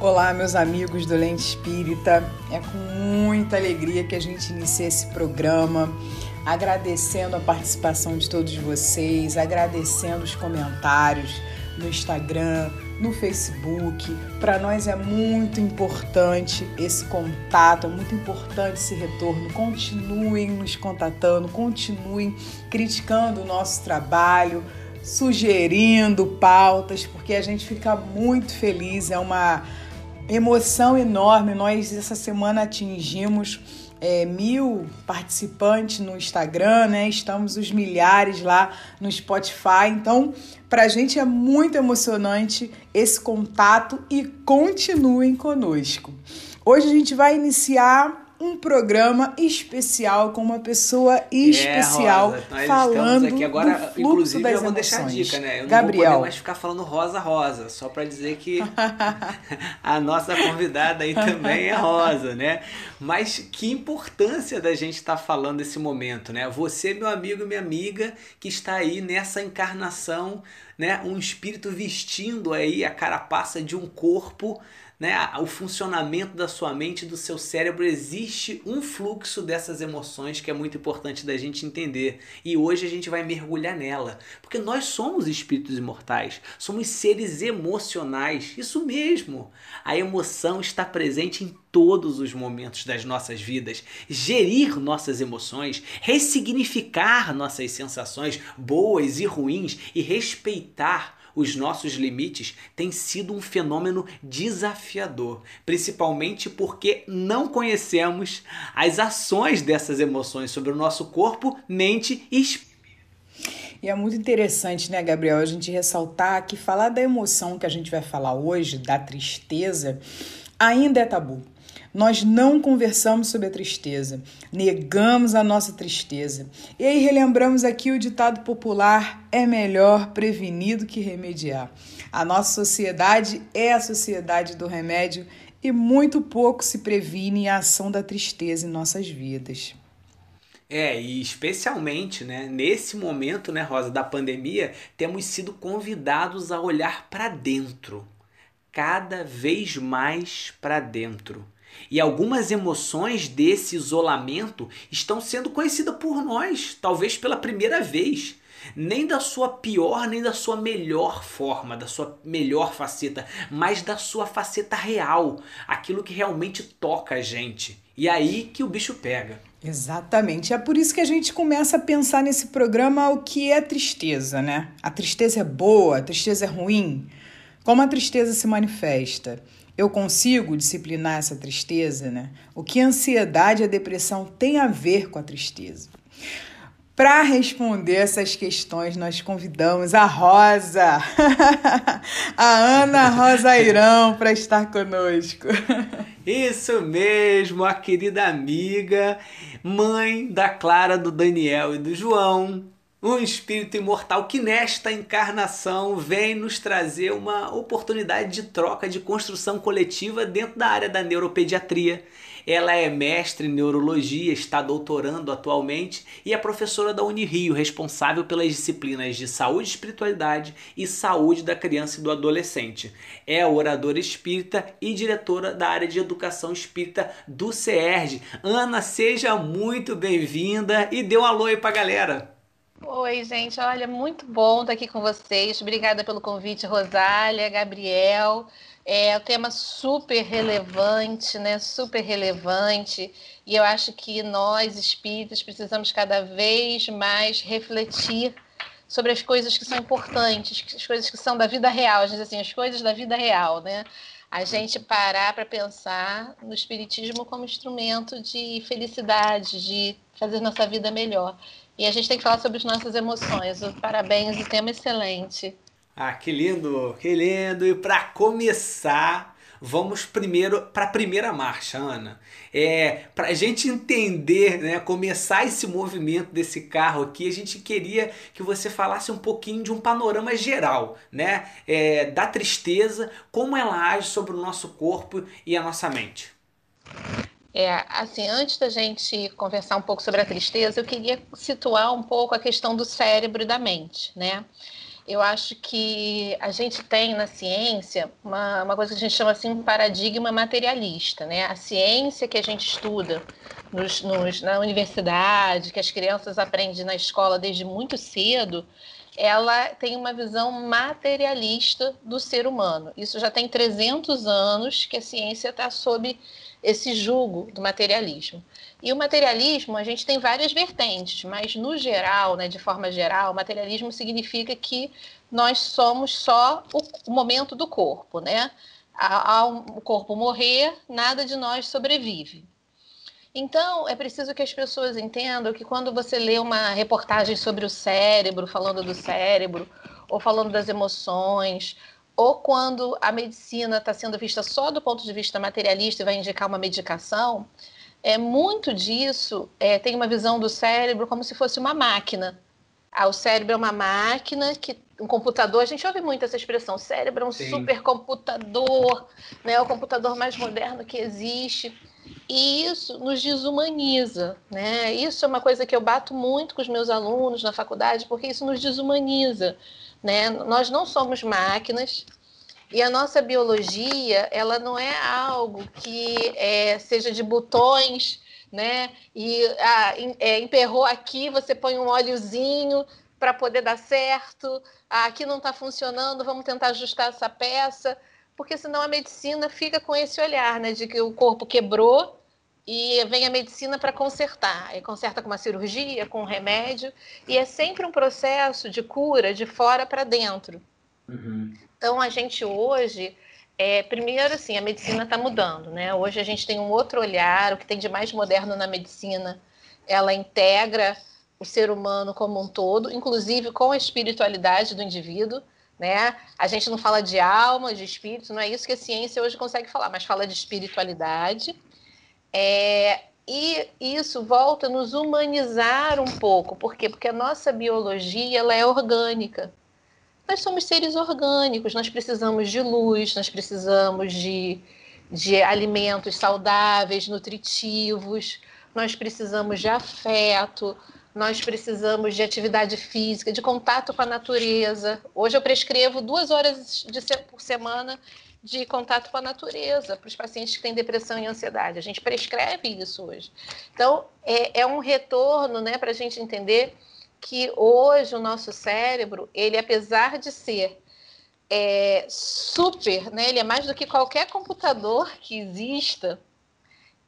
Olá, meus amigos do Lente Espírita. É com muita alegria que a gente inicia esse programa, agradecendo a participação de todos vocês, agradecendo os comentários no Instagram, no Facebook. Para nós é muito importante esse contato, é muito importante esse retorno. Continuem nos contatando, continuem criticando o nosso trabalho, sugerindo pautas, porque a gente fica muito feliz. É uma emoção enorme. Nós essa semana atingimos é, mil participantes no Instagram, né? Estamos os milhares lá no Spotify. Então, para a gente é muito emocionante esse contato e continuem conosco. Hoje a gente vai iniciar um programa especial com uma pessoa especial é, Rosa, falando aqui agora, do fluxo inclusive das eu vou emoções. deixar a dica, né? Eu não Gabriel. vou poder mais ficar falando rosa rosa, só para dizer que a nossa convidada aí também é rosa, né? Mas que importância da gente estar falando desse momento, né? Você, meu amigo e minha amiga, que está aí nessa encarnação, né? Um espírito vestindo aí a carapaça de um corpo né, o funcionamento da sua mente do seu cérebro existe um fluxo dessas emoções que é muito importante da gente entender. E hoje a gente vai mergulhar nela, porque nós somos espíritos imortais, somos seres emocionais, isso mesmo. A emoção está presente em todos os momentos das nossas vidas. Gerir nossas emoções, ressignificar nossas sensações boas e ruins e respeitar os nossos limites tem sido um fenômeno desafiador, principalmente porque não conhecemos as ações dessas emoções sobre o nosso corpo, mente e espírito. E é muito interessante, né, Gabriel, a gente ressaltar que falar da emoção que a gente vai falar hoje, da tristeza, ainda é tabu. Nós não conversamos sobre a tristeza, negamos a nossa tristeza. E aí relembramos aqui o ditado popular: é melhor prevenido que remediar. A nossa sociedade é a sociedade do remédio e muito pouco se previne a ação da tristeza em nossas vidas. É, e especialmente, né, nesse momento, né, Rosa, da pandemia, temos sido convidados a olhar para dentro, cada vez mais para dentro. E algumas emoções desse isolamento estão sendo conhecidas por nós, talvez pela primeira vez. Nem da sua pior, nem da sua melhor forma, da sua melhor faceta, mas da sua faceta real, aquilo que realmente toca a gente. E aí que o bicho pega. Exatamente. É por isso que a gente começa a pensar nesse programa o que é tristeza, né? A tristeza é boa, a tristeza é ruim. Como a tristeza se manifesta? Eu consigo disciplinar essa tristeza, né? O que a ansiedade e a depressão têm a ver com a tristeza? Para responder essas questões, nós convidamos a Rosa, a Ana Rosa Irão, para estar conosco. Isso mesmo, a querida amiga, mãe da Clara, do Daniel e do João, um espírito imortal que nesta encarnação vem nos trazer uma oportunidade de troca, de construção coletiva dentro da área da neuropediatria. Ela é mestre em neurologia, está doutorando atualmente e é professora da Unirio, responsável pelas disciplinas de saúde e espiritualidade e saúde da criança e do adolescente. É oradora espírita e diretora da área de educação espírita do CERJ. Ana, seja muito bem-vinda e dê um alô aí pra galera. Oi, gente. Olha, muito bom estar aqui com vocês. Obrigada pelo convite, Rosália, Gabriel. É um tema super relevante, né? Super relevante. E eu acho que nós, espíritas, precisamos cada vez mais refletir sobre as coisas que são importantes, as coisas que são da vida real, a gente assim, as coisas da vida real, né? A gente parar para pensar no espiritismo como instrumento de felicidade, de fazer nossa vida melhor. E a gente tem que falar sobre as nossas emoções. Parabéns, o tema é excelente. Ah, que lindo, que lindo. E para começar, vamos primeiro para a primeira marcha, Ana. É, para a gente entender, né, começar esse movimento desse carro aqui, a gente queria que você falasse um pouquinho de um panorama geral, né, é, da tristeza, como ela age sobre o nosso corpo e a nossa mente. É, assim, antes da gente conversar um pouco sobre a tristeza, eu queria situar um pouco a questão do cérebro e da mente, né? eu acho que a gente tem na ciência uma, uma coisa que a gente chama assim um paradigma materialista, né? A ciência que a gente estuda nos, nos, na universidade, que as crianças aprendem na escola desde muito cedo, ela tem uma visão materialista do ser humano. Isso já tem 300 anos que a ciência está sob esse jugo do materialismo. E o materialismo, a gente tem várias vertentes, mas no geral, né, de forma geral, materialismo significa que nós somos só o, o momento do corpo, né? Ao o corpo morrer, nada de nós sobrevive. Então, é preciso que as pessoas entendam que quando você lê uma reportagem sobre o cérebro, falando do cérebro, ou falando das emoções, ou quando a medicina está sendo vista só do ponto de vista materialista e vai indicar uma medicação, é muito disso é, tem uma visão do cérebro como se fosse uma máquina. Ah, o cérebro é uma máquina que um computador, a gente ouve muito essa expressão, cérebro é um Sim. supercomputador, né, o computador mais moderno que existe. E isso nos desumaniza, né? Isso é uma coisa que eu bato muito com os meus alunos na faculdade, porque isso nos desumaniza, né? Nós não somos máquinas e a nossa biologia, ela não é algo que é, seja de botões, né? E ah, é, emperrou aqui, você põe um óleozinho para poder dar certo. Ah, aqui não está funcionando, vamos tentar ajustar essa peça porque senão a medicina fica com esse olhar, né, de que o corpo quebrou e vem a medicina para consertar. E conserta com uma cirurgia, com um remédio, e é sempre um processo de cura de fora para dentro. Uhum. Então a gente hoje, é, primeiro assim, a medicina está mudando, né? Hoje a gente tem um outro olhar, o que tem de mais moderno na medicina, ela integra o ser humano como um todo, inclusive com a espiritualidade do indivíduo né? A gente não fala de alma, de espírito, não é isso que a ciência hoje consegue falar, mas fala de espiritualidade. É, e isso volta a nos humanizar um pouco. Por quê? Porque a nossa biologia ela é orgânica. Nós somos seres orgânicos, nós precisamos de luz, nós precisamos de, de alimentos saudáveis, nutritivos, nós precisamos de afeto, nós precisamos de atividade física, de contato com a natureza. Hoje eu prescrevo duas horas de, por semana de contato com a natureza para os pacientes que têm depressão e ansiedade. A gente prescreve isso hoje. Então, é, é um retorno né, para a gente entender que hoje o nosso cérebro, ele apesar de ser é, super, né, ele é mais do que qualquer computador que exista,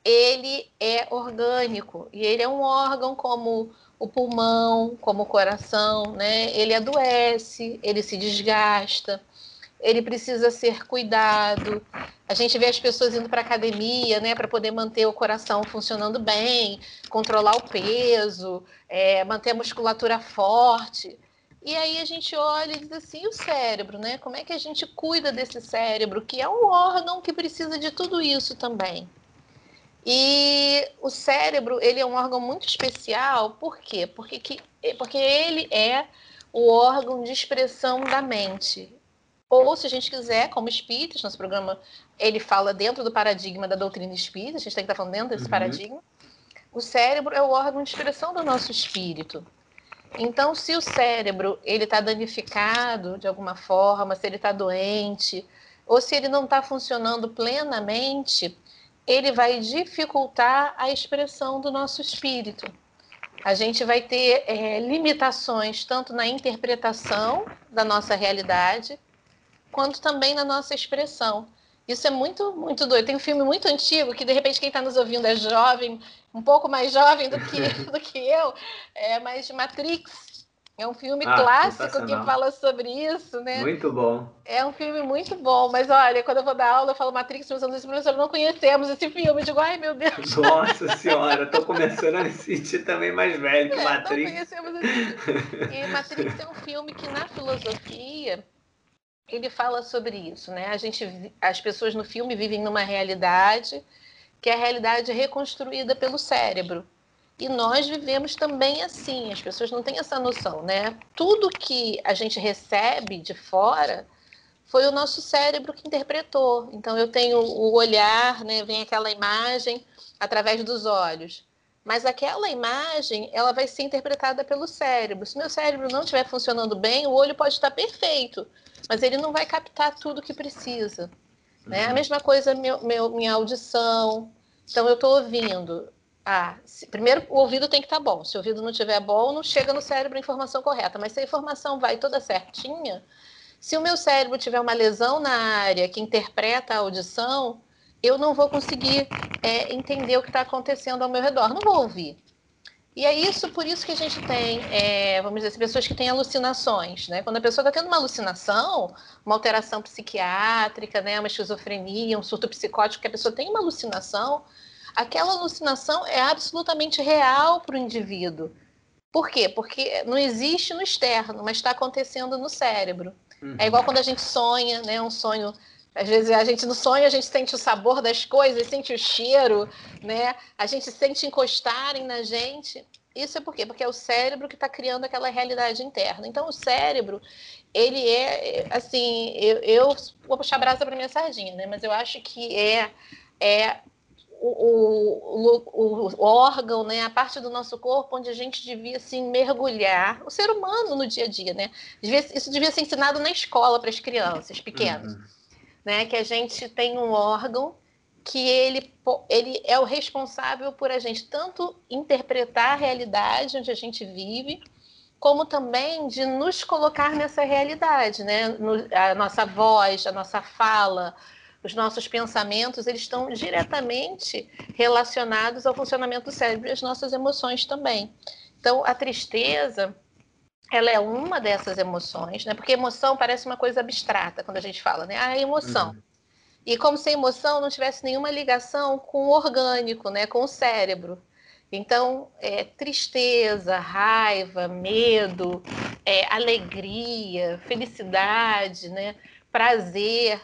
ele é orgânico e ele é um órgão como o pulmão, como o coração, né? Ele adoece, ele se desgasta, ele precisa ser cuidado. A gente vê as pessoas indo para academia, né, para poder manter o coração funcionando bem, controlar o peso, é, manter a musculatura forte. E aí a gente olha e diz assim, o cérebro, né? Como é que a gente cuida desse cérebro, que é um órgão que precisa de tudo isso também? E o cérebro, ele é um órgão muito especial, por quê? Porque, que, porque ele é o órgão de expressão da mente. Ou, se a gente quiser, como espíritas, nosso programa, ele fala dentro do paradigma da doutrina espírita, a gente tem que estar falando dentro desse uhum. paradigma. O cérebro é o órgão de expressão do nosso espírito. Então, se o cérebro ele está danificado de alguma forma, se ele está doente, ou se ele não está funcionando plenamente, ele vai dificultar a expressão do nosso espírito. A gente vai ter é, limitações tanto na interpretação da nossa realidade, quanto também na nossa expressão. Isso é muito, muito doido. Tem um filme muito antigo que, de repente, quem está nos ouvindo é jovem, um pouco mais jovem do que, do que eu, é, mas Matrix é um filme ah, clássico que fala sobre isso, né? Muito bom. É um filme muito bom, mas olha, quando eu vou dar aula, eu falo Matrix, meus alunos professor, não conhecemos esse filme. Eu digo, ai meu Deus. Nossa senhora, eu tô começando a me sentir também mais velho que é, Matrix. Não conhecemos esse filme. E Matrix é um filme que na filosofia ele fala sobre isso, né? A gente, as pessoas no filme vivem numa realidade que é a realidade reconstruída pelo cérebro. E nós vivemos também assim, as pessoas não têm essa noção, né? Tudo que a gente recebe de fora foi o nosso cérebro que interpretou. Então eu tenho o olhar, né? Vem aquela imagem através dos olhos. Mas aquela imagem ela vai ser interpretada pelo cérebro. Se meu cérebro não estiver funcionando bem, o olho pode estar perfeito, mas ele não vai captar tudo que precisa. Né? A uhum. mesma coisa meu, meu, minha audição. Então eu estou ouvindo. Ah, se, primeiro o ouvido tem que estar tá bom. Se o ouvido não estiver bom, não chega no cérebro a informação correta. Mas se a informação vai toda certinha, se o meu cérebro tiver uma lesão na área que interpreta a audição, eu não vou conseguir é, entender o que está acontecendo ao meu redor, não vou ouvir. E é isso, por isso que a gente tem, é, vamos dizer assim, pessoas que têm alucinações, né? Quando a pessoa está tendo uma alucinação, uma alteração psiquiátrica, né? Uma esquizofrenia, um surto psicótico, que a pessoa tem uma alucinação, aquela alucinação é absolutamente real para o indivíduo. Por quê? Porque não existe no externo, mas está acontecendo no cérebro. Uhum. É igual quando a gente sonha, né? Um sonho às vezes a gente no sonho a gente sente o sabor das coisas, sente o cheiro, né? A gente sente encostarem na gente. Isso é por quê? Porque é o cérebro que está criando aquela realidade interna. Então o cérebro, ele é assim, eu, eu vou puxar a brasa para minha sardinha, né? Mas eu acho que é é o, o, o, órgão, né, a parte do nosso corpo onde a gente devia assim, mergulhar, o ser humano no dia a dia, né? Devia, isso devia ser ensinado na escola para as crianças pequenas. Uhum né? Que a gente tem um órgão que ele, ele é o responsável por a gente tanto interpretar a realidade onde a gente vive, como também de nos colocar nessa realidade, né? No, a nossa voz, a nossa fala, os nossos pensamentos, eles estão diretamente relacionados ao funcionamento do cérebro e as nossas emoções também. Então, a tristeza, ela é uma dessas emoções, né? Porque emoção parece uma coisa abstrata quando a gente fala, né? Ah, emoção. Uhum. E como se a emoção não tivesse nenhuma ligação com o orgânico, né? Com o cérebro. Então, é, tristeza, raiva, medo, é, alegria, felicidade, né? Prazer,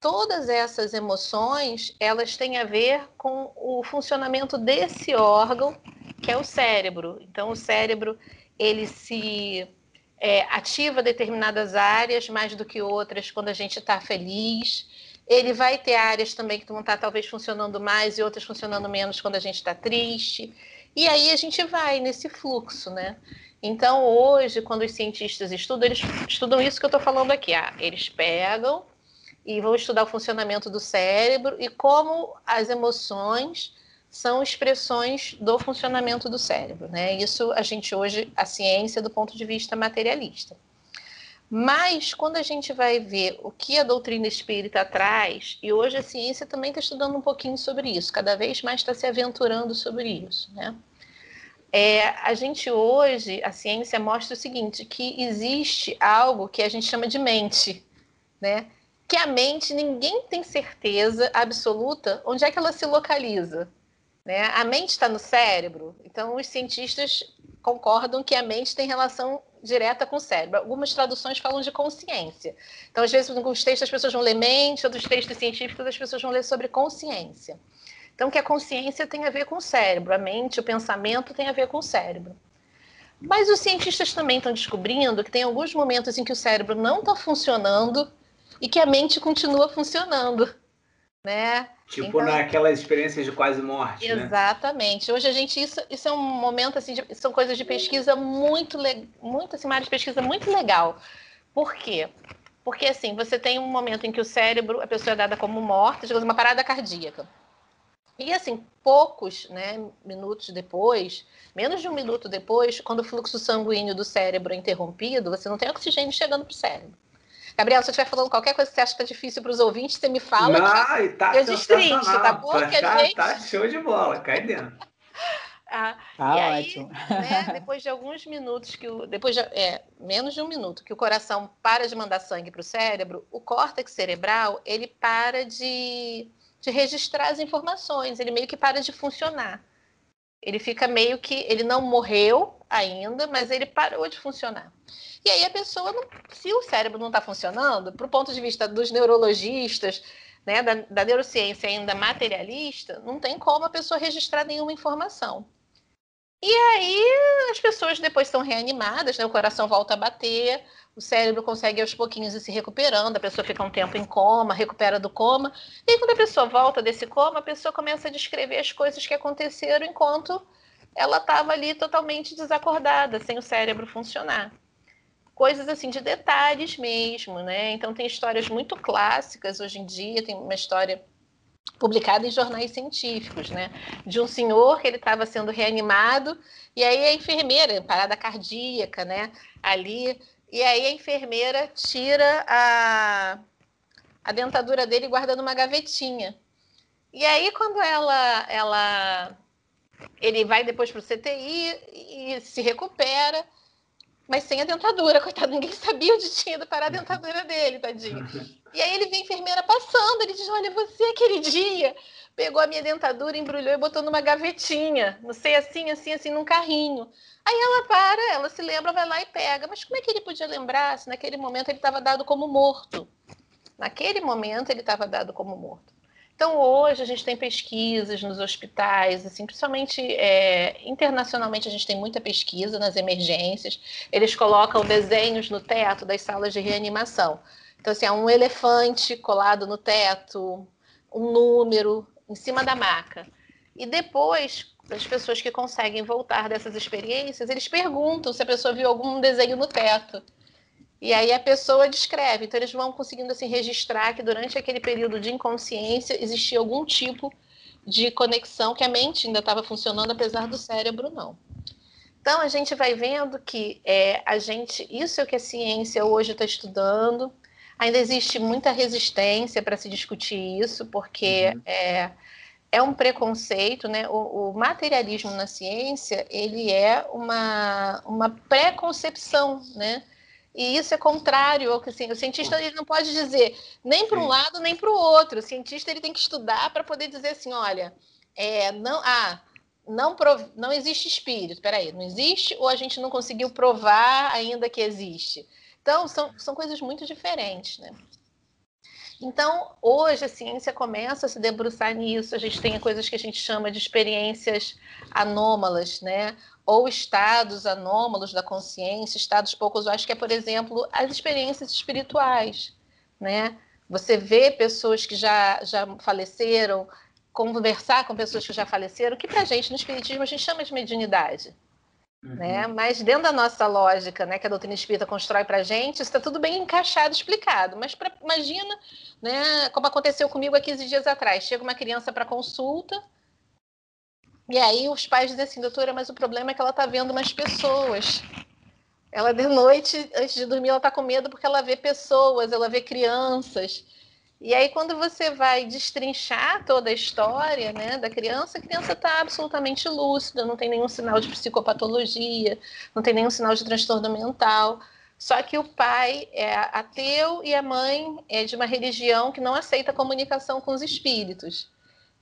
todas essas emoções, elas têm a ver com o funcionamento desse órgão, que é o cérebro. Então, o cérebro ele se é, ativa determinadas áreas mais do que outras quando a gente está feliz. Ele vai ter áreas também que vão estar tá, talvez funcionando mais e outras funcionando menos quando a gente está triste. E aí a gente vai nesse fluxo, né? Então, hoje, quando os cientistas estudam, eles estudam isso que eu estou falando aqui. Ah, eles pegam e vão estudar o funcionamento do cérebro e como as emoções são expressões do funcionamento do cérebro, né? Isso a gente hoje, a ciência do ponto de vista materialista. Mas quando a gente vai ver o que a doutrina espírita traz, e hoje a ciência também está estudando um pouquinho sobre isso, cada vez mais está se aventurando sobre isso, né? É, a gente hoje, a ciência mostra o seguinte, que existe algo que a gente chama de mente, né? Que a mente, ninguém tem certeza absoluta onde é que ela se localiza, né? A mente está no cérebro, então os cientistas concordam que a mente tem relação direta com o cérebro. Algumas traduções falam de consciência. Então, às vezes, em alguns textos as pessoas vão ler mente, outros textos científicos as pessoas vão ler sobre consciência. Então, que a consciência tem a ver com o cérebro, a mente, o pensamento tem a ver com o cérebro. Mas os cientistas também estão descobrindo que tem alguns momentos em que o cérebro não está funcionando e que a mente continua funcionando né? Tipo então, naquelas experiências de quase morte, né? Exatamente. Né? Hoje a gente isso, isso é um momento assim, de, são coisas de pesquisa muito muito assim, uma área de pesquisa muito legal. Por quê? Porque assim, você tem um momento em que o cérebro, a pessoa é dada como morta, digamos, uma parada cardíaca. E assim, poucos né, minutos depois, menos de um minuto depois, quando o fluxo sanguíneo do cérebro é interrompido, você não tem oxigênio chegando para o cérebro. Gabriel, se eu estiver falando qualquer coisa que você acha que está difícil para os ouvintes, você me fala. Não, tá eu destrincho, tá bom? Tá, que a gente... tá show de bola, cai dentro. Ah, tá e ótimo. Aí, né, depois de alguns minutos, que o, depois de é, menos de um minuto, que o coração para de mandar sangue para o cérebro, o córtex cerebral ele para de, de registrar as informações, ele meio que para de funcionar. Ele fica meio que. Ele não morreu ainda, mas ele parou de funcionar. E aí a pessoa, não, se o cérebro não está funcionando, para o ponto de vista dos neurologistas, né, da, da neurociência ainda materialista, não tem como a pessoa registrar nenhuma informação. E aí as pessoas depois estão reanimadas, né? o coração volta a bater, o cérebro consegue aos pouquinhos ir se recuperando, a pessoa fica um tempo em coma, recupera do coma. E aí, quando a pessoa volta desse coma, a pessoa começa a descrever as coisas que aconteceram enquanto ela estava ali totalmente desacordada, sem o cérebro funcionar. Coisas assim de detalhes mesmo, né? Então tem histórias muito clássicas hoje em dia, tem uma história publicada em jornais científicos, né? De um senhor que ele estava sendo reanimado e aí a enfermeira, parada cardíaca, né? Ali e aí a enfermeira tira a, a dentadura dele guardando uma gavetinha. E aí quando ela ela ele vai depois para o CTI e se recupera, mas sem a dentadura, coitado, ninguém sabia onde tinha ido parar a dentadura dele, tadinho. E aí ele vê a enfermeira passando, ele diz: Olha, você aquele dia pegou a minha dentadura, embrulhou e botou numa gavetinha, não sei, assim, assim, assim, num carrinho. Aí ela para, ela se lembra, vai lá e pega. Mas como é que ele podia lembrar se naquele momento ele estava dado como morto? Naquele momento ele estava dado como morto. Então, hoje a gente tem pesquisas nos hospitais, assim, principalmente é, internacionalmente a gente tem muita pesquisa nas emergências. Eles colocam desenhos no teto das salas de reanimação. Então, assim, um elefante colado no teto, um número em cima da maca. E depois, as pessoas que conseguem voltar dessas experiências, eles perguntam se a pessoa viu algum desenho no teto. E aí a pessoa descreve. Então eles vão conseguindo assim registrar que durante aquele período de inconsciência existia algum tipo de conexão que a mente ainda estava funcionando, apesar do cérebro não. Então a gente vai vendo que é, a gente, isso é o que a ciência hoje está estudando. Ainda existe muita resistência para se discutir isso, porque uhum. é, é um preconceito, né? O, o, materialismo na ciência ele é uma, uma preconcepção, né? E isso é contrário ao que assim, o cientista ele não pode dizer nem para um lado nem para o outro. O cientista ele tem que estudar para poder dizer assim, olha, é, não, ah, não, prov, não existe espírito. Peraí, não existe ou a gente não conseguiu provar ainda que existe? Então, são, são coisas muito diferentes, né? Então, hoje a ciência começa a se debruçar nisso. A gente tem coisas que a gente chama de experiências anômalas, né? Ou estados anômalos da consciência, estados poucos. Eu acho que é, por exemplo, as experiências espirituais, né? Você vê pessoas que já, já faleceram, conversar com pessoas que já faleceram, que para a gente no Espiritismo a gente chama de mediunidade. Uhum. Né? Mas dentro da nossa lógica, né, que a doutrina espírita constrói para a gente, isso está tudo bem encaixado, explicado. Mas pra, imagina, né, como aconteceu comigo há 15 dias atrás. Chega uma criança para consulta, e aí os pais dizem assim, doutora, mas o problema é que ela está vendo umas pessoas. Ela de noite, antes de dormir, ela está com medo porque ela vê pessoas, ela vê crianças. E aí, quando você vai destrinchar toda a história né, da criança, a criança está absolutamente lúcida, não tem nenhum sinal de psicopatologia, não tem nenhum sinal de transtorno mental. Só que o pai é ateu e a mãe é de uma religião que não aceita comunicação com os espíritos.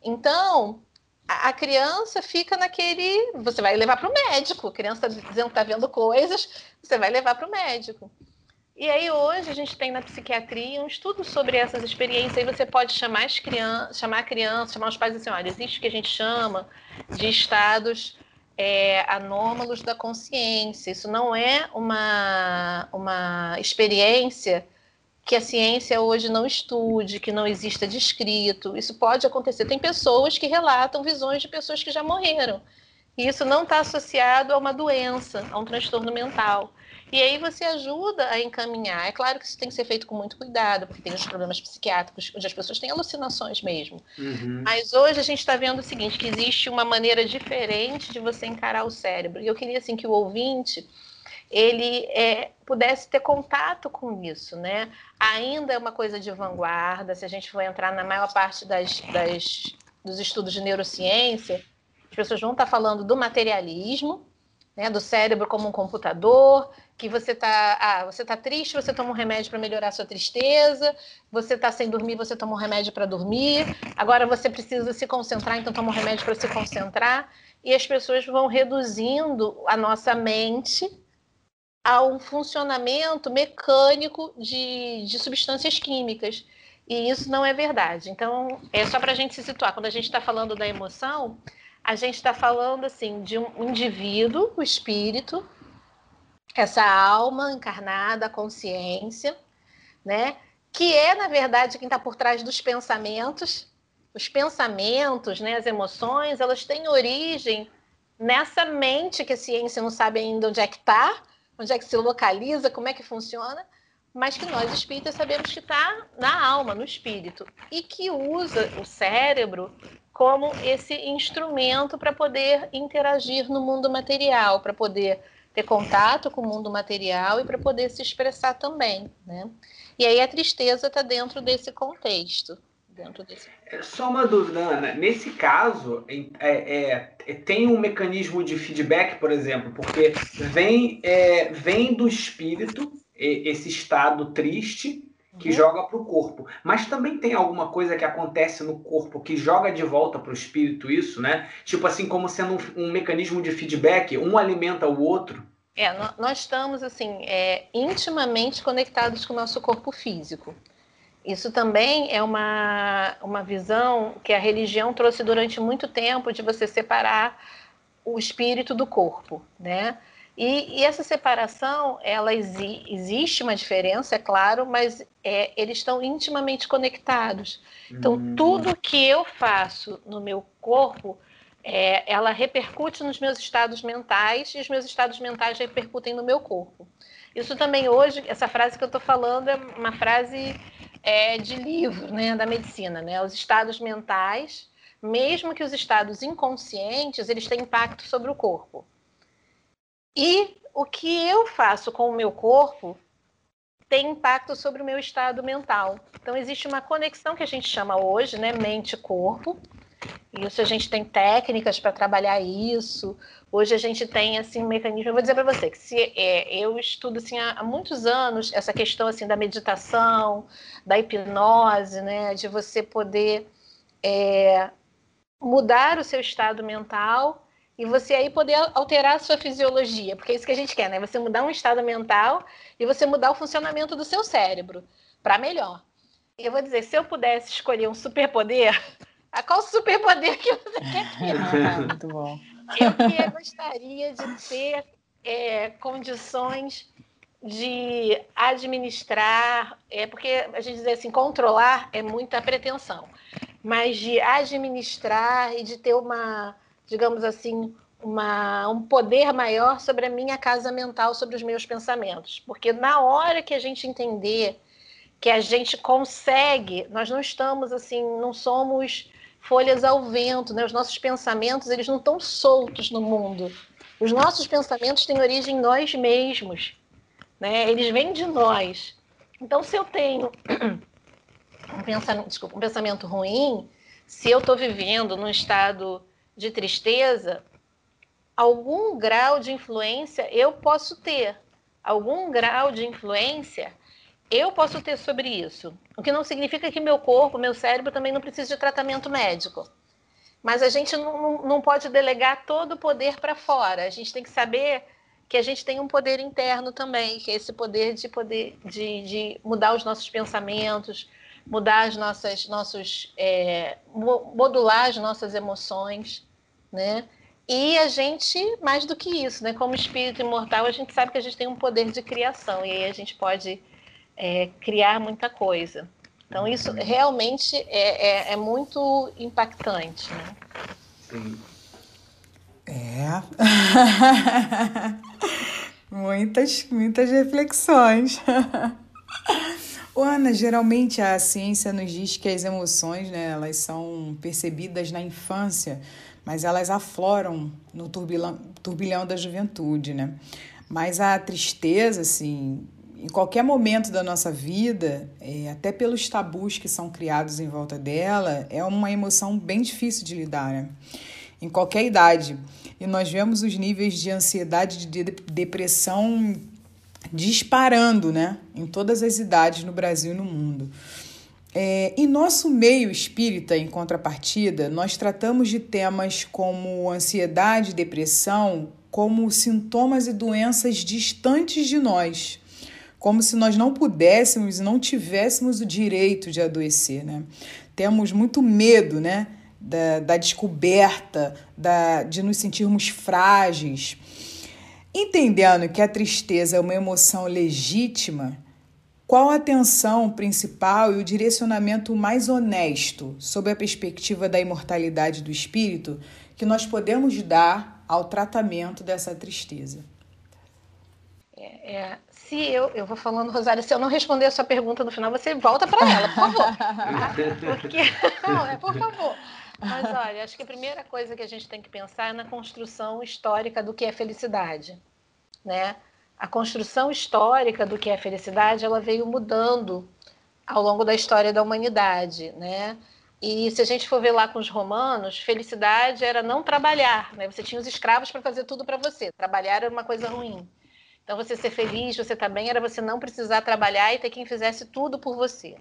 Então, a criança fica naquele. Você vai levar para o médico. A criança está dizendo que está vendo coisas, você vai levar para o médico. E aí hoje a gente tem na psiquiatria um estudo sobre essas experiências. Aí você pode chamar as crianças, chamar a criança, chamar os pais assim, olha, existe o que a gente chama de estados é, anômalos da consciência. Isso não é uma, uma experiência que a ciência hoje não estude, que não exista descrito. Isso pode acontecer. Tem pessoas que relatam visões de pessoas que já morreram. E isso não está associado a uma doença, a um transtorno mental. E aí você ajuda a encaminhar. É claro que isso tem que ser feito com muito cuidado, porque tem os problemas psiquiátricos, onde as pessoas têm alucinações mesmo. Uhum. Mas hoje a gente está vendo o seguinte, que existe uma maneira diferente de você encarar o cérebro. E eu queria assim que o ouvinte ele é, pudesse ter contato com isso, né? Ainda é uma coisa de vanguarda. Se a gente for entrar na maior parte das, das dos estudos de neurociência, as pessoas vão estar falando do materialismo, né, do cérebro como um computador, que você está ah, você tá triste, você toma um remédio para melhorar a sua tristeza, você está sem dormir, você toma um remédio para dormir, agora você precisa se concentrar, então toma um remédio para se concentrar, e as pessoas vão reduzindo a nossa mente a um funcionamento mecânico de, de substâncias químicas. E isso não é verdade. Então, é só para a gente se situar. Quando a gente está falando da emoção, a gente está falando assim de um indivíduo, o espírito, essa alma encarnada, a consciência, né? Que é, na verdade, quem está por trás dos pensamentos. Os pensamentos, né, as emoções, elas têm origem nessa mente que a ciência não sabe ainda onde é que está, onde é que se localiza, como é que funciona, mas que nós espíritas sabemos que está na alma, no espírito, e que usa o cérebro como esse instrumento para poder interagir no mundo material, para poder ter contato com o mundo material e para poder se expressar também, né? E aí a tristeza está dentro desse contexto. Dentro desse... É, só uma dúvida, Ana. Nesse caso, é, é, é, tem um mecanismo de feedback, por exemplo, porque vem, é, vem do espírito esse estado triste que uhum. joga para o corpo. Mas também tem alguma coisa que acontece no corpo que joga de volta para o espírito isso, né? Tipo assim, como sendo um, um, mecanismo de feedback, um alimenta o outro. É, nós estamos assim é, intimamente conectados com o nosso corpo físico. Isso também é uma, uma visão que a religião trouxe durante muito tempo de você separar o espírito do corpo, né? E, e, essa separação, ela exi existe uma diferença, é claro, mas é, eles estão intimamente conectados. Então, uhum. tudo que eu faço no meu corpo, é, ela repercute nos meus estados mentais e os meus estados mentais repercutem no meu corpo. Isso também hoje, essa frase que eu estou falando é uma frase é, de livro, né, da medicina, né? Os estados mentais, mesmo que os estados inconscientes, eles têm impacto sobre o corpo. E o que eu faço com o meu corpo tem impacto sobre o meu estado mental. Então existe uma conexão que a gente chama hoje, né, mente-corpo. Isso a gente tem técnicas para trabalhar isso. Hoje a gente tem assim um mecanismo. Eu vou dizer para você que se é, eu estudo assim há, há, muitos anos essa questão assim da meditação, da hipnose, né, de você poder é, mudar o seu estado mental e você aí poder alterar a sua fisiologia, porque é isso que a gente quer, né? Você mudar um estado mental e você mudar o funcionamento do seu cérebro para melhor. E eu vou dizer, se eu pudesse escolher um superpoder, a qual superpoder que você quer ter? Muito bom. Eu gostaria de ter é, condições de administrar, é porque a gente diz assim, controlar é muita pretensão, mas de administrar e de ter uma digamos assim, uma, um poder maior sobre a minha casa mental, sobre os meus pensamentos. Porque na hora que a gente entender que a gente consegue, nós não estamos assim, não somos folhas ao vento, né? Os nossos pensamentos, eles não estão soltos no mundo. Os nossos pensamentos têm origem em nós mesmos, né? Eles vêm de nós. Então, se eu tenho um pensamento, desculpa, um pensamento ruim, se eu estou vivendo num estado de tristeza, algum grau de influência eu posso ter. Algum grau de influência eu posso ter sobre isso. O que não significa que meu corpo, meu cérebro também não precisa de tratamento médico. Mas a gente não, não pode delegar todo o poder para fora. A gente tem que saber que a gente tem um poder interno também, que é esse poder de poder de, de mudar os nossos pensamentos, mudar as nossas, nossos, é, modular as nossas emoções, né? E a gente, mais do que isso, né? Como espírito imortal, a gente sabe que a gente tem um poder de criação e aí a gente pode é, criar muita coisa. Então isso uhum. realmente é, é, é muito impactante, né? Sim. É. muitas, muitas reflexões. Ana, geralmente a ciência nos diz que as emoções, né, elas são percebidas na infância, mas elas afloram no turbilhão, turbilhão da juventude, né? Mas a tristeza, assim, em qualquer momento da nossa vida, é, até pelos tabus que são criados em volta dela, é uma emoção bem difícil de lidar, né? Em qualquer idade. E nós vemos os níveis de ansiedade, de depressão disparando, né? Em todas as idades no Brasil e no mundo. É, em nosso meio espírita, em contrapartida, nós tratamos de temas como ansiedade e depressão como sintomas e doenças distantes de nós, como se nós não pudéssemos e não tivéssemos o direito de adoecer. Né? Temos muito medo né? da, da descoberta, da, de nos sentirmos frágeis. Entendendo que a tristeza é uma emoção legítima, qual a atenção principal e o direcionamento mais honesto, sob a perspectiva da imortalidade do espírito, que nós podemos dar ao tratamento dessa tristeza. É, é, se eu, eu vou falando, Rosário, se eu não responder a sua pergunta no final, você volta para ela, por favor. Porque, não, é por favor. Mas olha, acho que a primeira coisa que a gente tem que pensar é na construção histórica do que é felicidade, né? A construção histórica do que é felicidade, ela veio mudando ao longo da história da humanidade, né? E se a gente for ver lá com os romanos, felicidade era não trabalhar, né? Você tinha os escravos para fazer tudo para você. Trabalhar era uma coisa ruim. Então, você ser feliz, você estar tá era você não precisar trabalhar e ter quem fizesse tudo por você.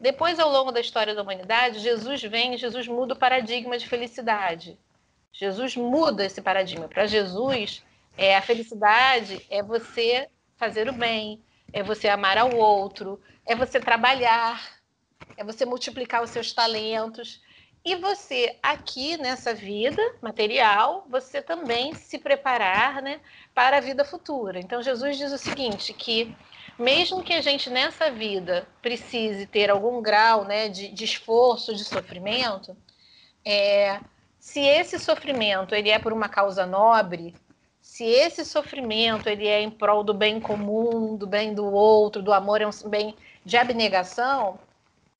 Depois, ao longo da história da humanidade, Jesus vem Jesus muda o paradigma de felicidade. Jesus muda esse paradigma. Para Jesus, é, a felicidade é você fazer o bem, é você amar ao outro, é você trabalhar, é você multiplicar os seus talentos. E você, aqui nessa vida material, você também se preparar né, para a vida futura. Então, Jesus diz o seguinte: que mesmo que a gente nessa vida precise ter algum grau né, de, de esforço, de sofrimento, é, se esse sofrimento ele é por uma causa nobre, se esse sofrimento ele é em prol do bem comum, do bem do outro, do amor é um bem de abnegação,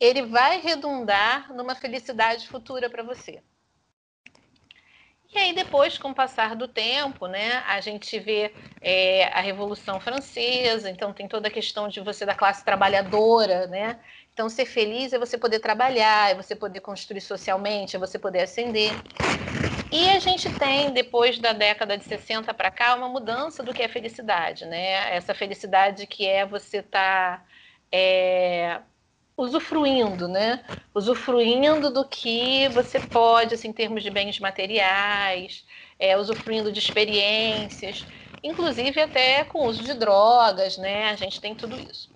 ele vai redundar numa felicidade futura para você. E aí depois, com o passar do tempo, né, a gente vê é, a Revolução Francesa, então tem toda a questão de você da classe trabalhadora, né? Então ser feliz é você poder trabalhar, é você poder construir socialmente, é você poder ascender. E a gente tem, depois da década de 60 para cá, uma mudança do que é felicidade, né? Essa felicidade que é você estar tá, é, usufruindo, né? Usufruindo do que você pode, assim, em termos de bens materiais, é, usufruindo de experiências, inclusive até com uso de drogas, né? A gente tem tudo isso.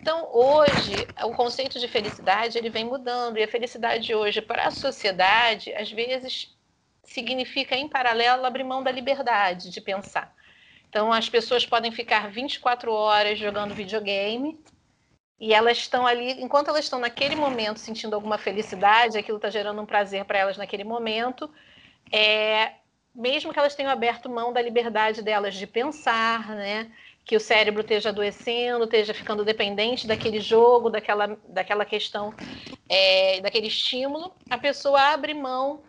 Então, hoje, o conceito de felicidade ele vem mudando e a felicidade hoje para a sociedade, às vezes, significa em paralelo abrir mão da liberdade de pensar. Então, as pessoas podem ficar 24 horas jogando videogame e elas estão ali, enquanto elas estão naquele momento sentindo alguma felicidade, aquilo está gerando um prazer para elas naquele momento, é, mesmo que elas tenham aberto mão da liberdade delas de pensar, né? Que o cérebro esteja adoecendo, esteja ficando dependente daquele jogo, daquela, daquela questão, é, daquele estímulo, a pessoa abre mão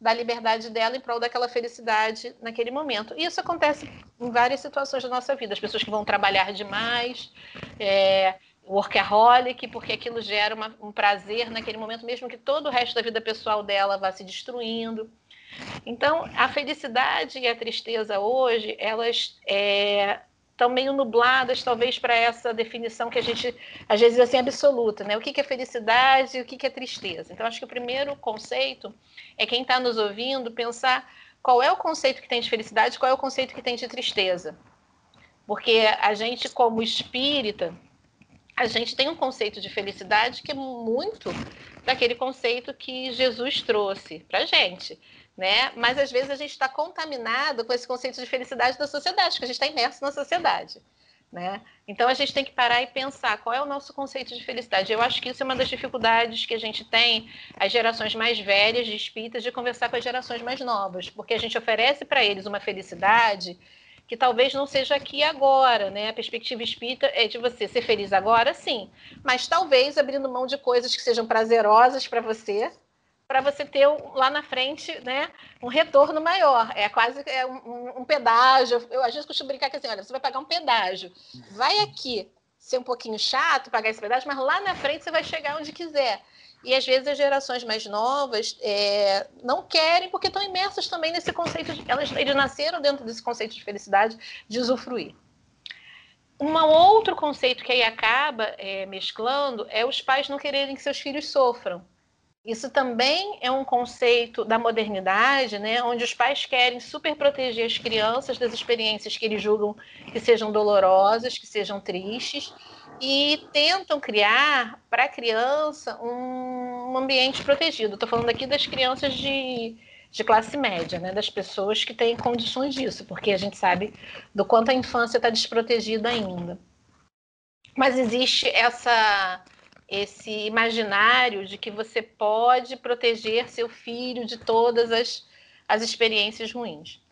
da liberdade dela em prol daquela felicidade naquele momento. E isso acontece em várias situações da nossa vida. As pessoas que vão trabalhar demais, é, workaholic, porque aquilo gera uma, um prazer naquele momento, mesmo que todo o resto da vida pessoal dela vá se destruindo. Então, a felicidade e a tristeza hoje, elas é, estão meio nubladas, talvez, para essa definição que a gente, às vezes, assim, absoluta, né? O que, que é felicidade e o que, que é tristeza. Então, acho que o primeiro conceito é quem está nos ouvindo pensar qual é o conceito que tem de felicidade, qual é o conceito que tem de tristeza. Porque a gente, como espírita, a gente tem um conceito de felicidade que é muito daquele conceito que Jesus trouxe para gente, né? Mas às vezes a gente está contaminado com esse conceito de felicidade da sociedade, porque a gente está imerso na sociedade. Né? Então a gente tem que parar e pensar qual é o nosso conceito de felicidade. Eu acho que isso é uma das dificuldades que a gente tem, as gerações mais velhas de espíritas, de conversar com as gerações mais novas, porque a gente oferece para eles uma felicidade que talvez não seja aqui agora, né? A perspectiva espírita é de você ser feliz agora, sim, mas talvez abrindo mão de coisas que sejam prazerosas para você, para você ter lá na frente, né, um retorno maior. É quase é um, um, pedágio. Eu às vezes costumo brincar que assim, olha, você vai pagar um pedágio, vai aqui ser um pouquinho chato pagar esse pedágio, mas lá na frente você vai chegar onde quiser. E às vezes as gerações mais novas é, não querem, porque estão imersas também nesse conceito, de, elas, eles nasceram dentro desse conceito de felicidade, de usufruir. Um outro conceito que aí acaba é, mesclando é os pais não quererem que seus filhos sofram. Isso também é um conceito da modernidade, né, onde os pais querem super proteger as crianças das experiências que eles julgam que sejam dolorosas, que sejam tristes, e tentam criar para a criança um ambiente protegido. Estou falando aqui das crianças de, de classe média, né, das pessoas que têm condições disso, porque a gente sabe do quanto a infância está desprotegida ainda. Mas existe essa esse imaginário de que você pode proteger seu filho de todas as, as experiências ruins.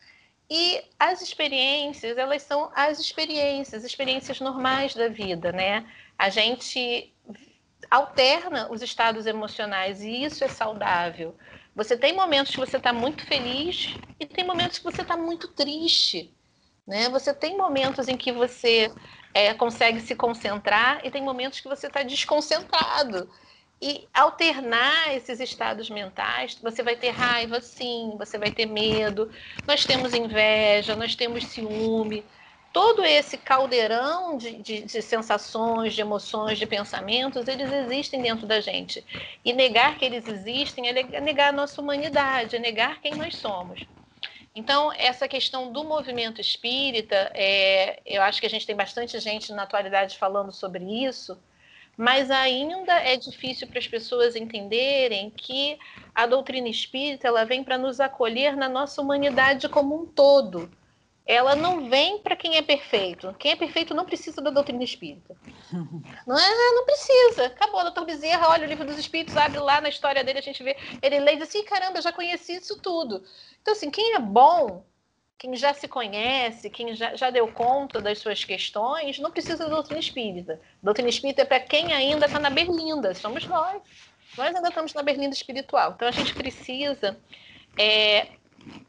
E as experiências, elas são as experiências, experiências normais da vida, né? A gente alterna os estados emocionais e isso é saudável. Você tem momentos que você está muito feliz e tem momentos que você está muito triste. Né? Você tem momentos em que você é, consegue se concentrar e tem momentos que você está desconcentrado. E alternar esses estados mentais, você vai ter raiva, sim, você vai ter medo, nós temos inveja, nós temos ciúme. Todo esse caldeirão de, de, de sensações, de emoções, de pensamentos, eles existem dentro da gente. E negar que eles existem é negar a nossa humanidade, é negar quem nós somos. Então, essa questão do movimento espírita, é, eu acho que a gente tem bastante gente na atualidade falando sobre isso, mas ainda é difícil para as pessoas entenderem que a doutrina espírita ela vem para nos acolher na nossa humanidade como um todo. Ela não vem para quem é perfeito. Quem é perfeito não precisa da doutrina espírita. Não é, não precisa. Acabou, doutor Bezerra, olha o livro dos espíritos, abre lá na história dele, a gente vê, ele lê e diz assim, caramba, eu já conheci isso tudo. Então, assim, quem é bom quem já se conhece, quem já, já deu conta das suas questões, não precisa da doutrina espírita. Doutrina espírita é para quem ainda está na berlinda, somos nós. Nós ainda estamos na berlinda espiritual. Então a gente precisa é,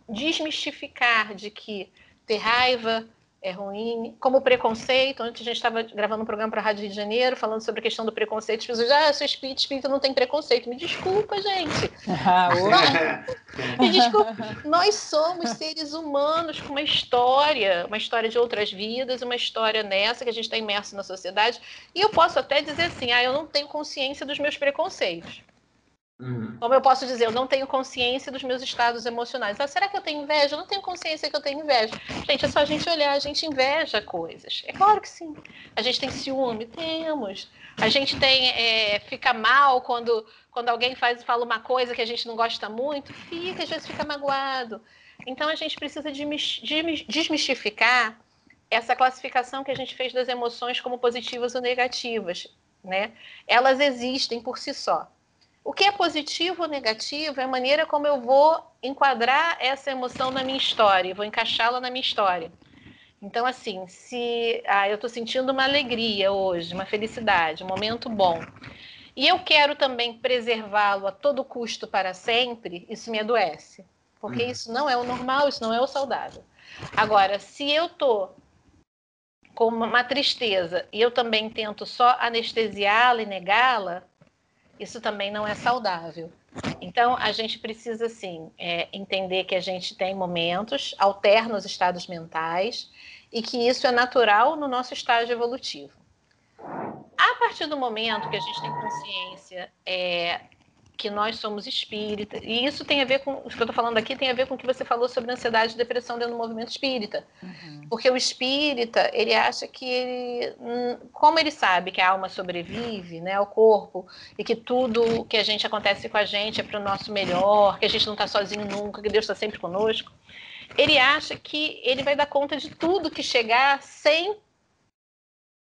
desmistificar de que ter raiva, é ruim. Como preconceito, ontem a gente estava gravando um programa para a Rádio Rio de Janeiro, falando sobre a questão do preconceito. As pessoas, ah, seu espírito, espírito não tem preconceito. Me desculpa, gente. Ah, Me desculpa. Nós somos seres humanos com uma história, uma história de outras vidas, uma história nessa que a gente está imerso na sociedade. E eu posso até dizer assim, ah, eu não tenho consciência dos meus preconceitos. Uhum. Como eu posso dizer, eu não tenho consciência dos meus estados emocionais. Ah, será que eu tenho inveja? Eu não tenho consciência que eu tenho inveja. Gente, é só a gente olhar, a gente inveja coisas. É claro que sim. A gente tem ciúme? Temos. A gente tem é, fica mal quando, quando alguém faz fala uma coisa que a gente não gosta muito, fica, às vezes fica magoado. Então a gente precisa desmistificar essa classificação que a gente fez das emoções como positivas ou negativas. Né? Elas existem por si só. O que é positivo ou negativo é a maneira como eu vou enquadrar essa emoção na minha história, vou encaixá-la na minha história. Então, assim, se ah, eu estou sentindo uma alegria hoje, uma felicidade, um momento bom, e eu quero também preservá-lo a todo custo para sempre, isso me adoece. Porque hum. isso não é o normal, isso não é o saudável. Agora, se eu estou com uma tristeza e eu também tento só anestesiá-la e negá-la, isso também não é saudável. Então, a gente precisa, sim, é, entender que a gente tem momentos, alterna os estados mentais e que isso é natural no nosso estágio evolutivo. A partir do momento que a gente tem consciência é, que nós somos espírita. E isso tem a ver com, o que eu estou falando aqui tem a ver com o que você falou sobre ansiedade e depressão dentro do movimento espírita. Uhum. Porque o espírita, ele acha que ele, hum, como ele sabe que a alma sobrevive né, ao corpo e que tudo que a gente acontece com a gente é para o nosso melhor, que a gente não está sozinho nunca, que Deus está sempre conosco, ele acha que ele vai dar conta de tudo que chegar sem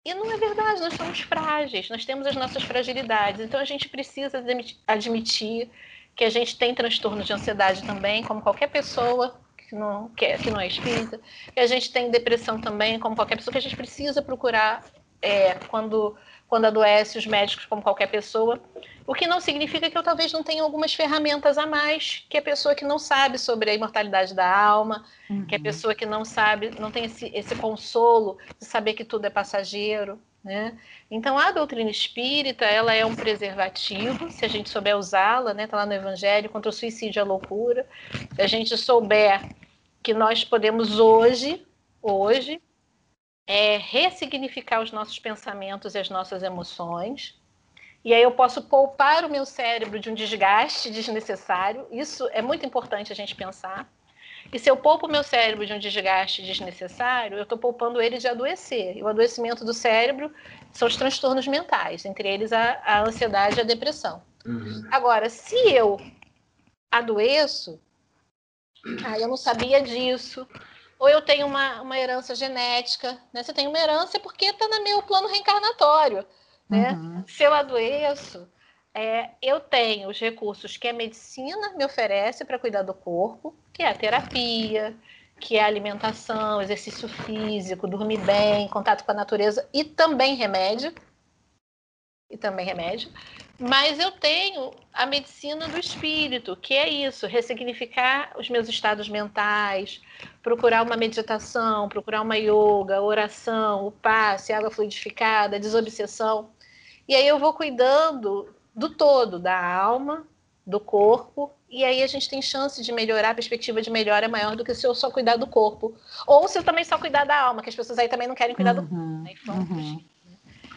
e não é verdade, nós somos frágeis, nós temos as nossas fragilidades. Então a gente precisa admitir que a gente tem transtorno de ansiedade também, como qualquer pessoa que não, que, é, que não é espírita. Que a gente tem depressão também, como qualquer pessoa, que a gente precisa procurar é, quando quando adoece os médicos como qualquer pessoa, o que não significa que eu talvez não tenha algumas ferramentas a mais que a pessoa que não sabe sobre a imortalidade da alma, uhum. que a pessoa que não sabe, não tem esse, esse consolo de saber que tudo é passageiro, né? Então a doutrina espírita ela é um preservativo, se a gente souber usá-la, né? Tá lá no Evangelho contra o suicídio e a loucura. Se a gente souber que nós podemos hoje, hoje é ressignificar os nossos pensamentos e as nossas emoções. E aí eu posso poupar o meu cérebro de um desgaste desnecessário. Isso é muito importante a gente pensar. E se eu poupo o meu cérebro de um desgaste desnecessário, eu estou poupando ele de adoecer. E o adoecimento do cérebro são os transtornos mentais, entre eles a, a ansiedade e a depressão. Uhum. Agora, se eu adoeço, ah, eu não sabia disso, ou eu tenho uma, uma herança genética, né? Você tem uma herança porque está no meu plano reencarnatório, né? Uhum. Se eu adoeço, é, eu tenho os recursos que a medicina me oferece para cuidar do corpo, que é a terapia, que é a alimentação, exercício físico, dormir bem, contato com a natureza e também remédio. E também remédio. Mas eu tenho a medicina do espírito, que é isso, ressignificar os meus estados mentais, procurar uma meditação, procurar uma yoga, oração, o passe, água fluidificada, desobsessão. E aí eu vou cuidando do todo, da alma, do corpo, e aí a gente tem chance de melhorar, a perspectiva de melhora é maior do que se eu só cuidar do corpo. Ou se eu também só cuidar da alma, que as pessoas aí também não querem cuidar uhum, do corpo. Né? Uhum.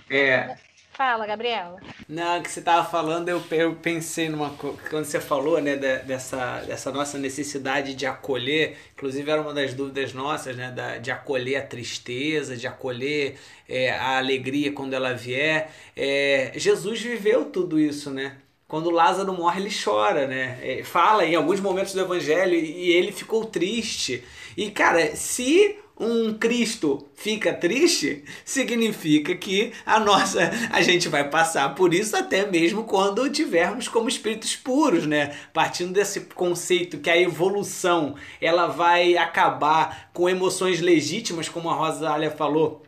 É, Fala, Gabriela. Não, que você estava falando, eu, eu pensei numa quando você falou, né, dessa, dessa nossa necessidade de acolher, inclusive era uma das dúvidas nossas, né, da, de acolher a tristeza, de acolher é, a alegria quando ela vier. É, Jesus viveu tudo isso, né? Quando Lázaro morre, ele chora, né? É, fala em alguns momentos do evangelho e ele ficou triste. E cara, se um Cristo fica triste, significa que a nossa a gente vai passar por isso até mesmo quando tivermos como espíritos puros, né? Partindo desse conceito que a evolução ela vai acabar com emoções legítimas, como a Rosália falou,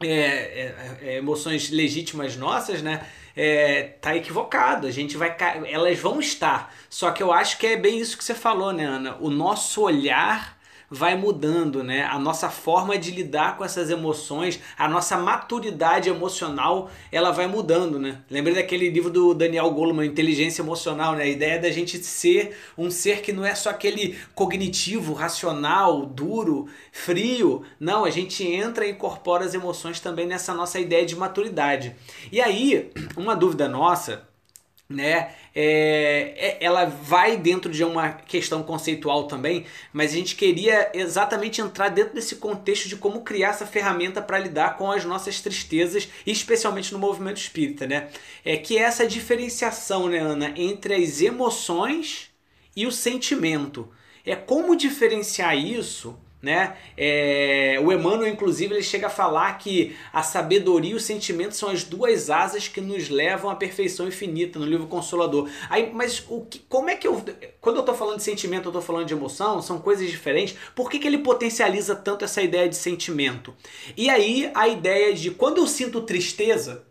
é, é, é, emoções legítimas nossas, né? É, tá equivocado. A gente vai, elas vão estar. Só que eu acho que é bem isso que você falou, né, Ana? O nosso olhar vai mudando, né? A nossa forma de lidar com essas emoções, a nossa maturidade emocional, ela vai mudando, né? Lembrei daquele livro do Daniel Goleman, Inteligência Emocional, né? A ideia da gente ser um ser que não é só aquele cognitivo, racional, duro, frio. Não, a gente entra e incorpora as emoções também nessa nossa ideia de maturidade. E aí, uma dúvida nossa né? É, é, ela vai dentro de uma questão conceitual também, mas a gente queria exatamente entrar dentro desse contexto de como criar essa ferramenta para lidar com as nossas tristezas, especialmente no movimento espírita, né? É que é essa diferenciação, né, Ana, entre as emoções e o sentimento. É como diferenciar isso né? É, o Emmanuel, inclusive, ele chega a falar que a sabedoria e o sentimento são as duas asas que nos levam à perfeição infinita no livro Consolador. Aí, mas o que, como é que eu. Quando eu estou falando de sentimento, eu estou falando de emoção, são coisas diferentes. Por que, que ele potencializa tanto essa ideia de sentimento? E aí a ideia de quando eu sinto tristeza,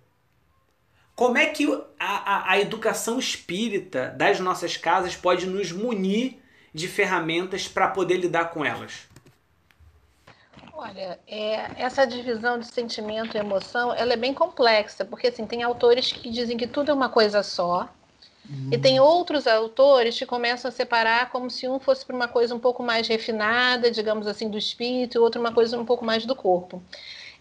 como é que a, a, a educação espírita das nossas casas pode nos munir de ferramentas para poder lidar com elas? Olha, é, essa divisão de sentimento e emoção, ela é bem complexa, porque assim, tem autores que dizem que tudo é uma coisa só, uhum. e tem outros autores que começam a separar como se um fosse para uma coisa um pouco mais refinada, digamos assim, do espírito, e outro uma coisa um pouco mais do corpo.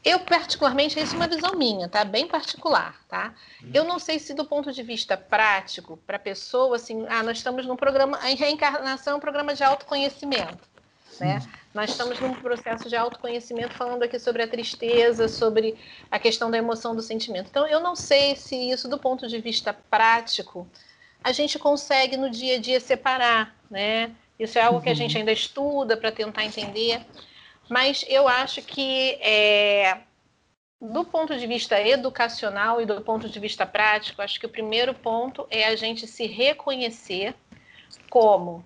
Eu, particularmente, isso é uma visão minha, tá? Bem particular, tá? Uhum. Eu não sei se do ponto de vista prático, para a pessoa, assim, ah, nós estamos num programa, a reencarnação é um programa de autoconhecimento, né? Nós estamos num processo de autoconhecimento falando aqui sobre a tristeza, sobre a questão da emoção do sentimento. Então, eu não sei se isso, do ponto de vista prático, a gente consegue no dia a dia separar, né? Isso é algo que a gente uhum. ainda estuda para tentar entender, mas eu acho que é, do ponto de vista educacional e do ponto de vista prático, acho que o primeiro ponto é a gente se reconhecer como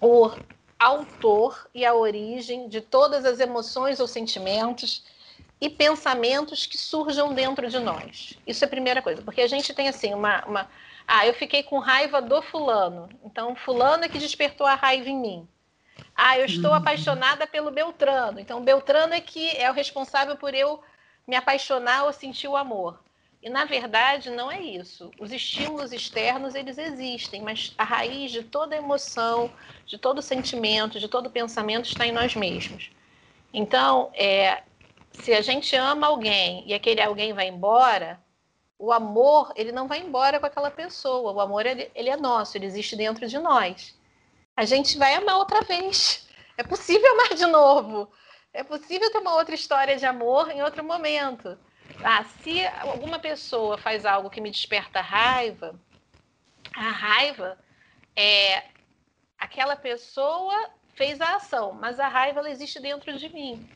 o autor e a origem de todas as emoções ou sentimentos e pensamentos que surjam dentro de nós. Isso é a primeira coisa, porque a gente tem assim uma, uma ah, eu fiquei com raiva do fulano, então fulano é que despertou a raiva em mim. Ah, eu estou uhum. apaixonada pelo Beltrano, então Beltrano é que é o responsável por eu me apaixonar ou sentir o amor. E na verdade não é isso. Os estímulos externos eles existem, mas a raiz de toda emoção, de todo sentimento, de todo pensamento está em nós mesmos. Então, é, se a gente ama alguém e aquele alguém vai embora, o amor ele não vai embora com aquela pessoa. O amor ele, ele é nosso, ele existe dentro de nós. A gente vai amar outra vez. É possível amar de novo. É possível ter uma outra história de amor em outro momento. Ah, se alguma pessoa faz algo que me desperta raiva, a raiva é aquela pessoa fez a ação, mas a raiva ela existe dentro de mim.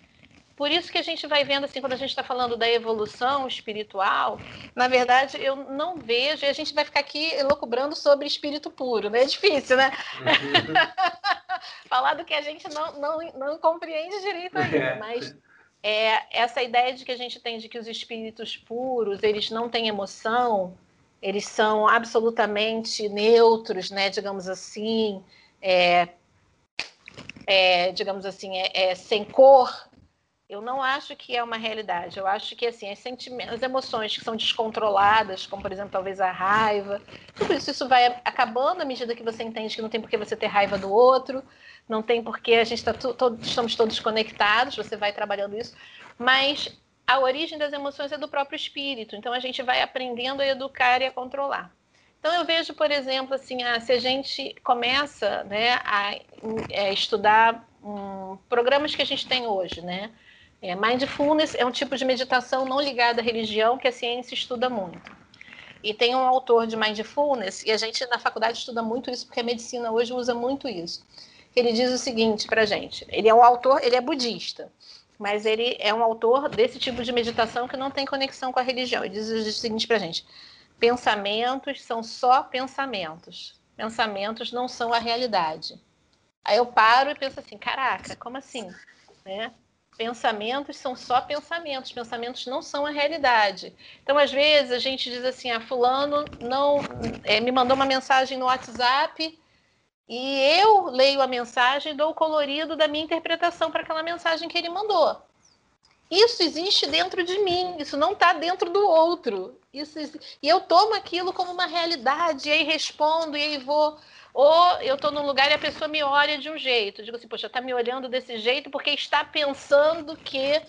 por isso que a gente vai vendo, assim, quando a gente está falando da evolução espiritual, na verdade, eu não vejo, e a gente vai ficar aqui elocubrando sobre espírito puro, né? É difícil, né? Uhum. Falar do que a gente não, não, não compreende direito ainda, é. mas é, essa ideia de que a gente tem de que os espíritos puros, eles não têm emoção, eles são absolutamente neutros, né? Digamos assim, é, é, digamos assim, é, é, sem cor, eu não acho que é uma realidade. Eu acho que assim, as, as emoções que são descontroladas, como por exemplo talvez a raiva, tudo isso, isso vai acabando à medida que você entende que não tem por que você ter raiva do outro, não tem porque a gente está to, estamos todos conectados, você vai trabalhando isso, mas a origem das emoções é do próprio espírito. Então a gente vai aprendendo a educar e a controlar. Então eu vejo, por exemplo, assim, ah, se a gente começa né, a é, estudar um, programas que a gente tem hoje, né? É, mindfulness é um tipo de meditação não ligada à religião que a ciência estuda muito. E tem um autor de mindfulness, e a gente na faculdade estuda muito isso, porque a medicina hoje usa muito isso. Ele diz o seguinte para gente: ele é um autor, ele é budista, mas ele é um autor desse tipo de meditação que não tem conexão com a religião. Ele diz o seguinte para gente: pensamentos são só pensamentos, pensamentos não são a realidade. Aí eu paro e penso assim: caraca, como assim? Né? pensamentos são só pensamentos, pensamentos não são a realidade. Então, às vezes, a gente diz assim: ah, Fulano não é, me mandou uma mensagem no WhatsApp e eu leio a mensagem e dou o colorido da minha interpretação para aquela mensagem que ele mandou. Isso existe dentro de mim, isso não está dentro do outro. Isso, e eu tomo aquilo como uma realidade, e aí respondo, e aí vou ou eu estou num lugar e a pessoa me olha de um jeito. Eu digo assim, poxa, está me olhando desse jeito porque está pensando que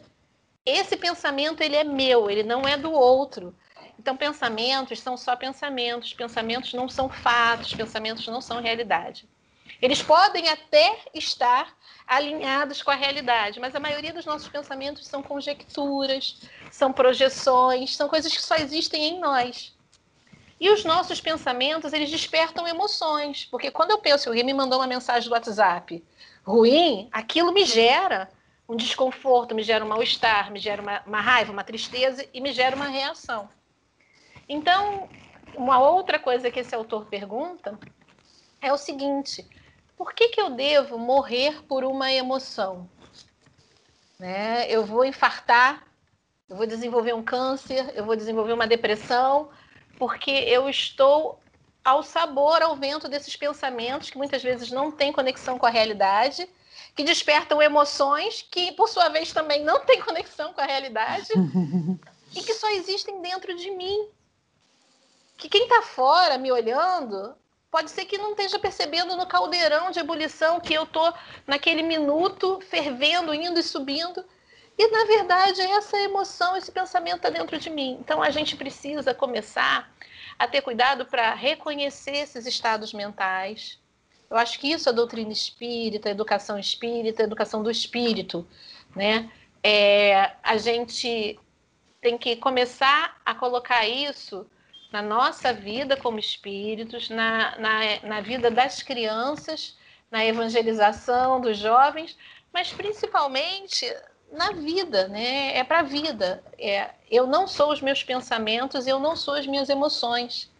esse pensamento ele é meu, ele não é do outro. Então, pensamentos são só pensamentos, pensamentos não são fatos, pensamentos não são realidade. Eles podem até estar alinhados com a realidade, mas a maioria dos nossos pensamentos são conjecturas, são projeções, são coisas que só existem em nós. E os nossos pensamentos, eles despertam emoções, porque quando eu penso, alguém me mandou uma mensagem do WhatsApp ruim, aquilo me gera um desconforto, me gera um mal-estar, me gera uma, uma raiva, uma tristeza e me gera uma reação. Então, uma outra coisa que esse autor pergunta é o seguinte: por que, que eu devo morrer por uma emoção? Né? Eu vou infartar, eu vou desenvolver um câncer, eu vou desenvolver uma depressão, porque eu estou ao sabor, ao vento desses pensamentos que muitas vezes não têm conexão com a realidade, que despertam emoções que, por sua vez, também não têm conexão com a realidade e que só existem dentro de mim. Que quem está fora me olhando pode ser que não esteja percebendo no caldeirão de ebulição que eu estou naquele minuto fervendo, indo e subindo. E na verdade, essa emoção, esse pensamento está dentro de mim. Então a gente precisa começar a ter cuidado para reconhecer esses estados mentais. Eu acho que isso é doutrina espírita, a educação espírita, a educação do espírito, né? É, a gente tem que começar a colocar isso na nossa vida como espíritos, na, na, na vida das crianças, na evangelização dos jovens, mas principalmente na vida, né? É para a vida. É, eu não sou os meus pensamentos, eu não sou as minhas emoções.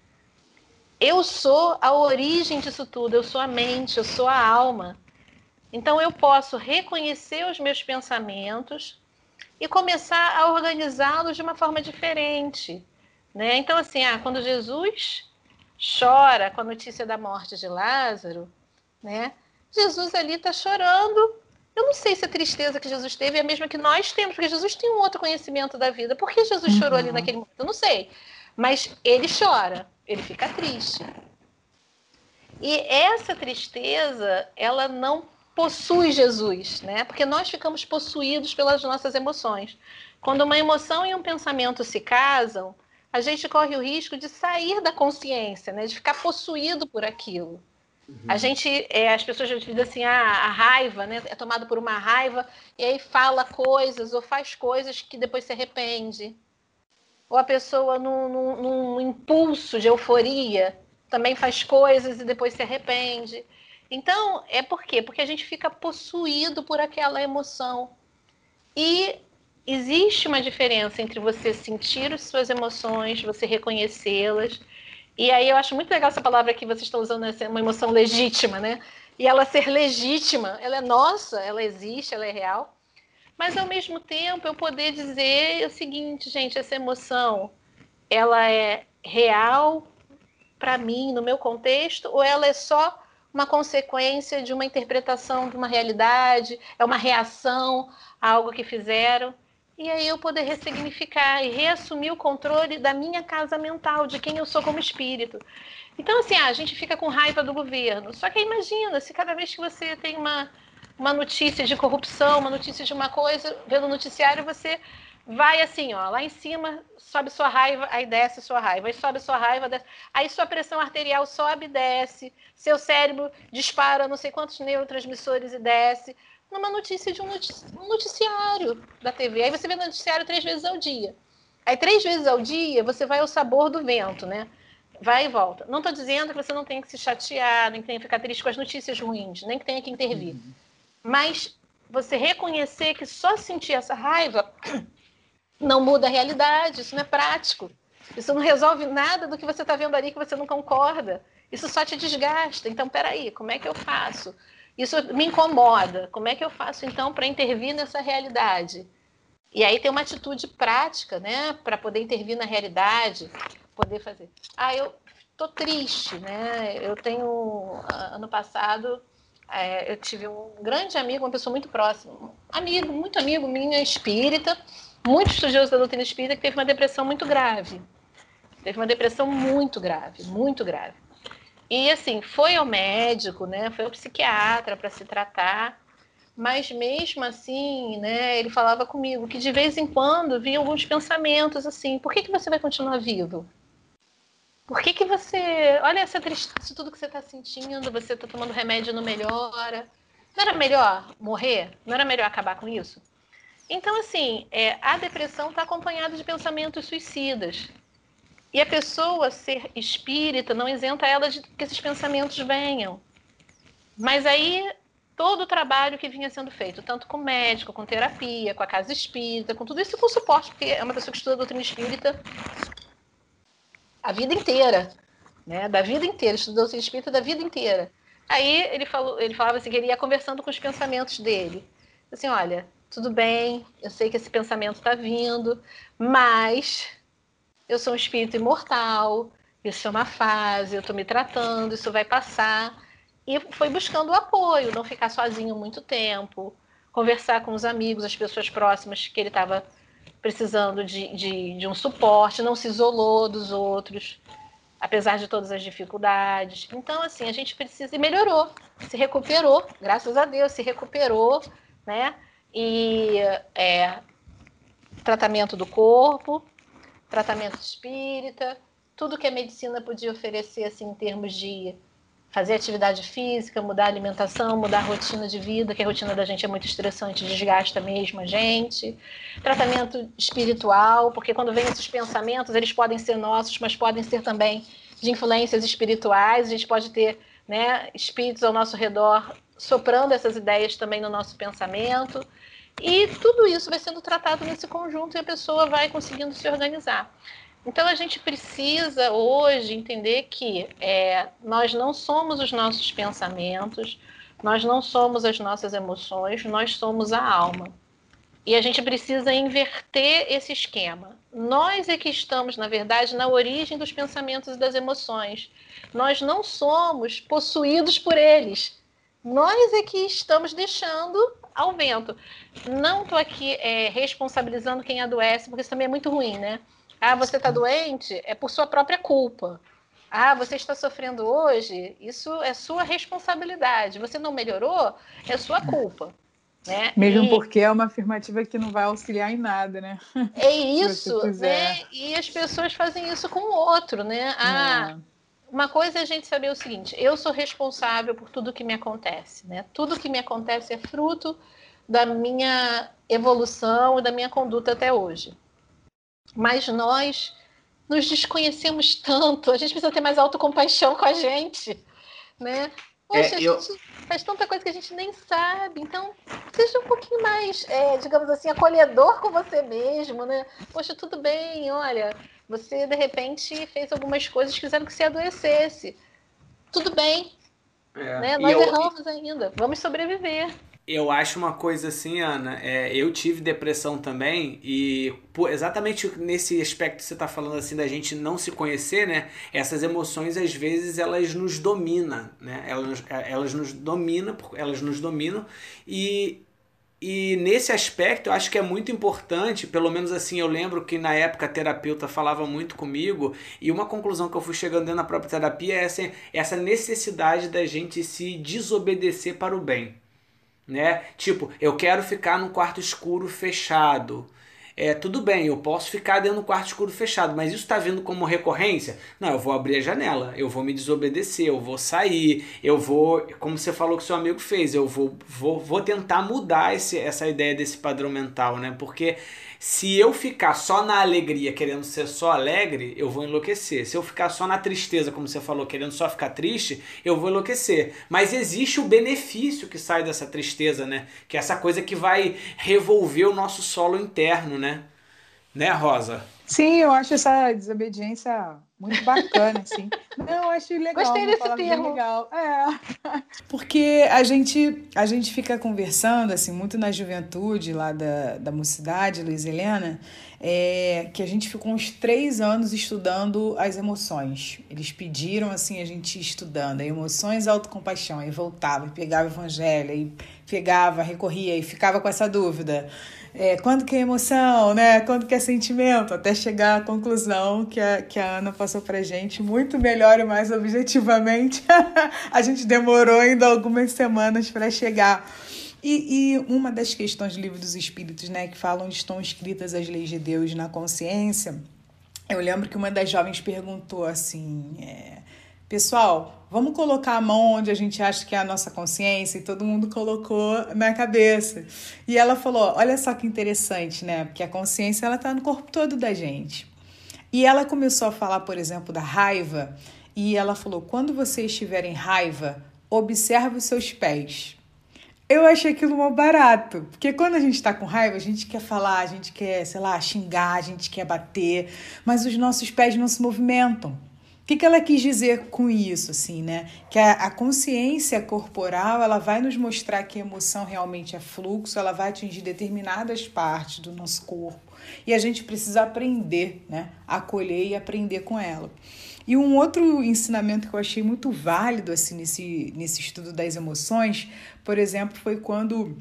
Eu sou a origem disso tudo, eu sou a mente, eu sou a alma. Então eu posso reconhecer os meus pensamentos e começar a organizá-los de uma forma diferente, né? Então assim, ah, quando Jesus chora com a notícia da morte de Lázaro, né? Jesus ali está chorando eu não sei se a tristeza que Jesus teve é a mesma que nós temos, porque Jesus tem um outro conhecimento da vida. Por que Jesus uhum. chorou ali naquele momento? Eu não sei. Mas ele chora, ele fica triste. E essa tristeza, ela não possui Jesus, né? Porque nós ficamos possuídos pelas nossas emoções. Quando uma emoção e um pensamento se casam, a gente corre o risco de sair da consciência, né? De ficar possuído por aquilo. Uhum. A gente, é, as pessoas dizem assim, ah, a raiva, né? É tomado por uma raiva e aí fala coisas ou faz coisas que depois se arrepende. Ou a pessoa num, num, num impulso de euforia também faz coisas e depois se arrepende. Então, é por quê? Porque a gente fica possuído por aquela emoção. E existe uma diferença entre você sentir as suas emoções, você reconhecê-las. E aí eu acho muito legal essa palavra que vocês estão usando, essa uma emoção legítima, né? E ela ser legítima, ela é nossa, ela existe, ela é real. Mas ao mesmo tempo eu poder dizer o seguinte, gente, essa emoção, ela é real para mim, no meu contexto, ou ela é só uma consequência de uma interpretação de uma realidade, é uma reação a algo que fizeram? E aí eu poder ressignificar e reassumir o controle da minha casa mental, de quem eu sou como espírito. Então, assim, ah, a gente fica com raiva do governo. Só que imagina, se cada vez que você tem uma, uma notícia de corrupção, uma notícia de uma coisa, vendo o noticiário, você vai assim, ó, lá em cima sobe sua raiva, aí desce sua raiva, aí sobe sua raiva, desce, aí sua pressão arterial sobe e desce, seu cérebro dispara não sei quantos neurotransmissores e desce numa notícia de um, noticiário da TV. Aí você vê no noticiário três vezes ao dia. Aí, três vezes ao dia, você vai ao sabor do vento, né? Vai e volta. Não estou dizendo que você não tem que se chatear, nem que tenha que ficar triste com as notícias ruins, nem que tenha que intervir. Uhum. Mas você reconhecer que só sentir essa raiva não muda a realidade, isso não é prático. Isso não resolve nada do que você está vendo ali que você não concorda. Isso só te desgasta. Então, peraí, como é que eu faço? Isso me incomoda. Como é que eu faço então para intervir nessa realidade? E aí tem uma atitude prática, né, para poder intervir na realidade, poder fazer. Ah, eu tô triste, né? Eu tenho ano passado é, eu tive um grande amigo, uma pessoa muito próxima, amigo, muito amigo, minha espírita, muito estudioso da doutrina espírita, que teve uma depressão muito grave. Teve uma depressão muito grave, muito grave. E assim, foi ao médico, né? Foi ao psiquiatra para se tratar. Mas mesmo assim, né, ele falava comigo que de vez em quando vinham alguns pensamentos assim: por que, que você vai continuar vivo? Por que, que você. Olha essa tristeza, tudo que você está sentindo, você está tomando remédio não melhora. Não era melhor morrer? Não era melhor acabar com isso? Então, assim, é, a depressão está acompanhada de pensamentos suicidas. E a pessoa ser espírita não isenta ela de que esses pensamentos venham. Mas aí todo o trabalho que vinha sendo feito, tanto com médico, com terapia, com a casa espírita, com tudo isso com suporte, porque é uma pessoa que estuda a doutrina espírita a vida inteira, né? Da vida inteira, estudou doutrina espírita da vida inteira. Aí ele falou, ele falava assim que ele ia conversando com os pensamentos dele. Assim, olha, tudo bem, eu sei que esse pensamento está vindo, mas eu sou um espírito imortal, isso é uma fase, eu estou me tratando, isso vai passar. E foi buscando apoio, não ficar sozinho muito tempo, conversar com os amigos, as pessoas próximas que ele estava precisando de, de, de um suporte, não se isolou dos outros, apesar de todas as dificuldades. Então, assim, a gente precisa. E melhorou, se recuperou, graças a Deus, se recuperou, né? E é, tratamento do corpo, tratamento espírita, tudo que a medicina podia oferecer assim em termos de fazer atividade física, mudar a alimentação, mudar a rotina de vida, que a rotina da gente é muito estressante, desgasta mesmo a gente. Tratamento espiritual, porque quando vem esses pensamentos, eles podem ser nossos, mas podem ser também de influências espirituais. A gente pode ter né, espíritos ao nosso redor soprando essas ideias também no nosso pensamento. E tudo isso vai sendo tratado nesse conjunto e a pessoa vai conseguindo se organizar. Então a gente precisa hoje entender que é, nós não somos os nossos pensamentos, nós não somos as nossas emoções, nós somos a alma. E a gente precisa inverter esse esquema. Nós é que estamos, na verdade, na origem dos pensamentos e das emoções. Nós não somos possuídos por eles. Nós é que estamos deixando ao vento. Não estou aqui é, responsabilizando quem adoece, porque isso também é muito ruim, né? Ah, você está doente? É por sua própria culpa. Ah, você está sofrendo hoje? Isso é sua responsabilidade. Você não melhorou? É sua culpa. Né? Mesmo e... porque é uma afirmativa que não vai auxiliar em nada, né? É isso, né? E as pessoas fazem isso com o outro, né? Ah, é uma coisa é a gente saber o seguinte: eu sou responsável por tudo que me acontece, né? Tudo que me acontece é fruto da minha evolução e da minha conduta até hoje. Mas nós nos desconhecemos tanto, a gente precisa ter mais autocompaixão com a gente, né? Poxa, é, eu... a gente faz tanta coisa que a gente nem sabe. Então, seja um pouquinho mais, é, digamos assim, acolhedor com você mesmo, né? Poxa, tudo bem, olha, você de repente fez algumas coisas que fizeram que você adoecesse. Tudo bem. É. Né? Nós eu... erramos ainda. Vamos sobreviver. Eu acho uma coisa assim, Ana, é, eu tive depressão também e por, exatamente nesse aspecto que você está falando assim da gente não se conhecer, né? Essas emoções às vezes elas nos dominam, né? Elas, elas nos dominam, elas nos dominam e e nesse aspecto eu acho que é muito importante, pelo menos assim eu lembro que na época a terapeuta falava muito comigo, e uma conclusão que eu fui chegando dentro da própria terapia é essa, essa necessidade da gente se desobedecer para o bem né? Tipo, eu quero ficar num quarto escuro fechado. É, tudo bem, eu posso ficar dentro do quarto escuro fechado, mas isso está vindo como recorrência? Não, eu vou abrir a janela, eu vou me desobedecer, eu vou sair, eu vou, como você falou que seu amigo fez, eu vou, vou, vou tentar mudar esse, essa ideia desse padrão mental, né? Porque se eu ficar só na alegria, querendo ser só alegre, eu vou enlouquecer. Se eu ficar só na tristeza, como você falou, querendo só ficar triste, eu vou enlouquecer. Mas existe o benefício que sai dessa tristeza, né? Que é essa coisa que vai revolver o nosso solo interno, né? Né, Rosa? Sim, eu acho essa desobediência muito bacana, assim. Não, acho legal. Gostei desse termo. Legal. É. Porque a gente, a gente fica conversando, assim, muito na juventude lá da, da mocidade, Luiz Helena, é, que a gente ficou uns três anos estudando as emoções. Eles pediram, assim, a gente estudando, emoções e autocompaixão. Aí voltava, e pegava o evangelho, e pegava, recorria, e ficava com essa dúvida é, quando que é emoção, né? Quando que é sentimento, até chegar à conclusão que a, que a Ana passou pra gente, muito melhor e mais objetivamente. a gente demorou ainda algumas semanas para chegar. E, e, uma das questões do livro dos Espíritos, né, que falam onde estão escritas as leis de Deus na consciência, eu lembro que uma das jovens perguntou assim: é, Pessoal, vamos colocar a mão onde a gente acha que é a nossa consciência, e todo mundo colocou na cabeça. E ela falou: olha só que interessante, né? Porque a consciência ela está no corpo todo da gente. E ela começou a falar, por exemplo, da raiva, e ela falou: quando você estiver em raiva, observe os seus pés. Eu achei aquilo mal barato, porque quando a gente está com raiva, a gente quer falar, a gente quer, sei lá, xingar, a gente quer bater, mas os nossos pés não se movimentam. O que, que ela quis dizer com isso, assim, né? Que a, a, consciência corporal ela vai nos mostrar que a emoção realmente é fluxo, ela vai atingir determinadas partes do nosso corpo e a gente precisa aprender, né? Acolher e aprender com ela. E um outro ensinamento que eu achei muito válido assim nesse, nesse estudo das emoções, por exemplo, foi quando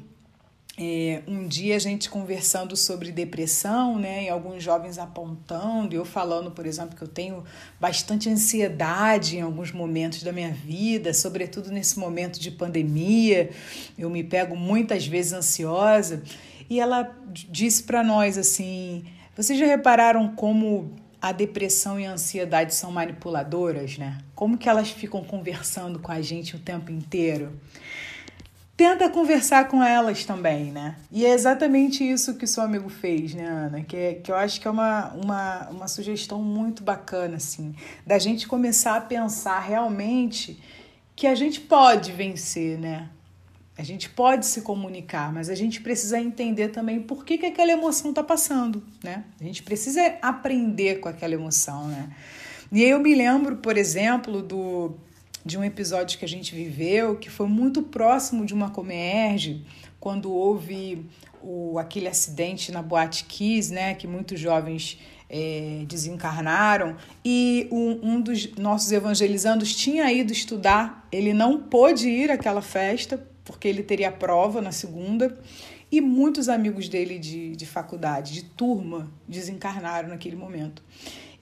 é, um dia a gente conversando sobre depressão, né, e alguns jovens apontando, eu falando, por exemplo, que eu tenho bastante ansiedade em alguns momentos da minha vida, sobretudo nesse momento de pandemia, eu me pego muitas vezes ansiosa, e ela disse para nós assim: vocês já repararam como a depressão e a ansiedade são manipuladoras, né? Como que elas ficam conversando com a gente o tempo inteiro? Tenta conversar com elas também, né? E é exatamente isso que o seu amigo fez, né, Ana? Que, é, que eu acho que é uma, uma, uma sugestão muito bacana, assim, da gente começar a pensar realmente que a gente pode vencer, né? A gente pode se comunicar, mas a gente precisa entender também por que, que aquela emoção está passando, né? A gente precisa aprender com aquela emoção, né? E eu me lembro, por exemplo, do de um episódio que a gente viveu que foi muito próximo de uma Comerge, quando houve o, aquele acidente na Boate Kiss, né, que muitos jovens é, desencarnaram, e um, um dos nossos evangelizandos tinha ido estudar, ele não pôde ir àquela festa, porque ele teria prova na segunda, e muitos amigos dele de, de faculdade, de turma, desencarnaram naquele momento.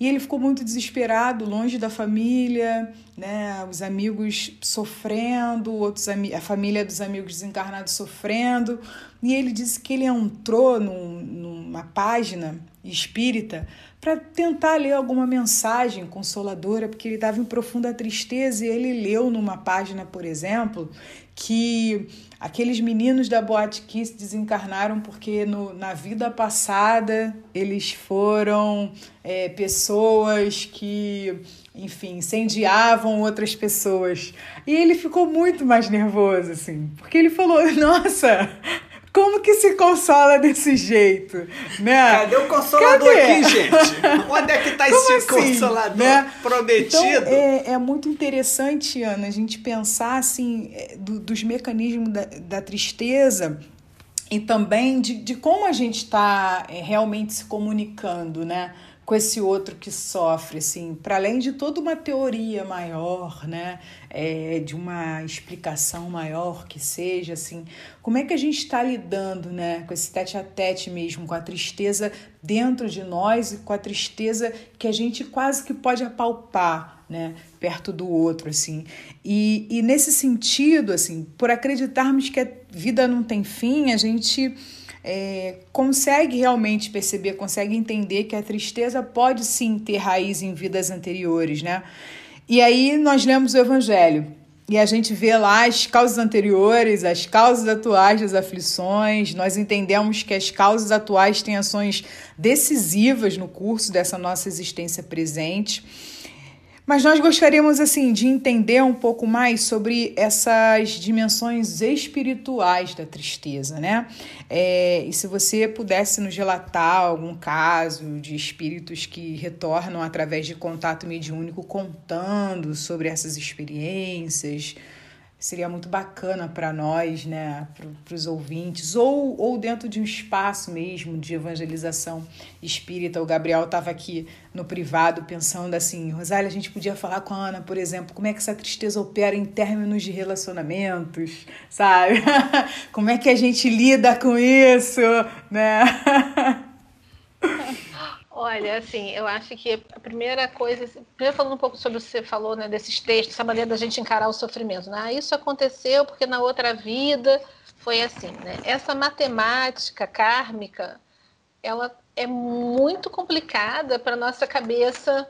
E ele ficou muito desesperado, longe da família, né? Os amigos sofrendo, outros a família dos amigos desencarnados sofrendo. E ele disse que ele entrou num, numa página espírita para tentar ler alguma mensagem consoladora, porque ele estava em profunda tristeza e ele leu numa página, por exemplo, que aqueles meninos da Boate Kiss desencarnaram porque no, na vida passada eles foram é, pessoas que enfim, incendiavam outras pessoas. E ele ficou muito mais nervoso, assim, porque ele falou: Nossa, como que se consola desse jeito? Né? Cadê o consolador Cadê? aqui, gente? Onde é que está esse assim, consolador né? prometido? Então, é, é, muito interessante, Ana, a gente pensar assim, é, do, dos mecanismos da, da tristeza e também de, de como a gente está é, realmente se comunicando, né? Com esse outro que sofre, assim, para além de toda uma teoria maior, né, é, de uma explicação maior que seja, assim, como é que a gente está lidando, né, com esse tete a tete mesmo, com a tristeza dentro de nós e com a tristeza que a gente quase que pode apalpar, né, perto do outro, assim. E, e nesse sentido, assim, por acreditarmos que a vida não tem fim, a gente é, consegue realmente perceber, consegue entender que a tristeza pode sim ter raiz em vidas anteriores, né? E aí nós lemos o Evangelho e a gente vê lá as causas anteriores, as causas atuais das aflições. Nós entendemos que as causas atuais têm ações decisivas no curso dessa nossa existência presente. Mas nós gostaríamos assim de entender um pouco mais sobre essas dimensões espirituais da tristeza, né? É, e se você pudesse nos relatar algum caso de espíritos que retornam através de contato mediúnico contando sobre essas experiências, seria muito bacana para nós, né, para os ouvintes, ou, ou dentro de um espaço mesmo de evangelização espírita. O Gabriel estava aqui no privado pensando assim, Rosália, a gente podia falar com a Ana, por exemplo, como é que essa tristeza opera em términos de relacionamentos, sabe? como é que a gente lida com isso, né? Olha, assim, eu acho que a primeira coisa, primeiro falando um pouco sobre o que você falou, né, desses textos, essa maneira da gente encarar o sofrimento, né? Ah, isso aconteceu porque na outra vida foi assim, né? Essa matemática kármica, ela é muito complicada para nossa cabeça,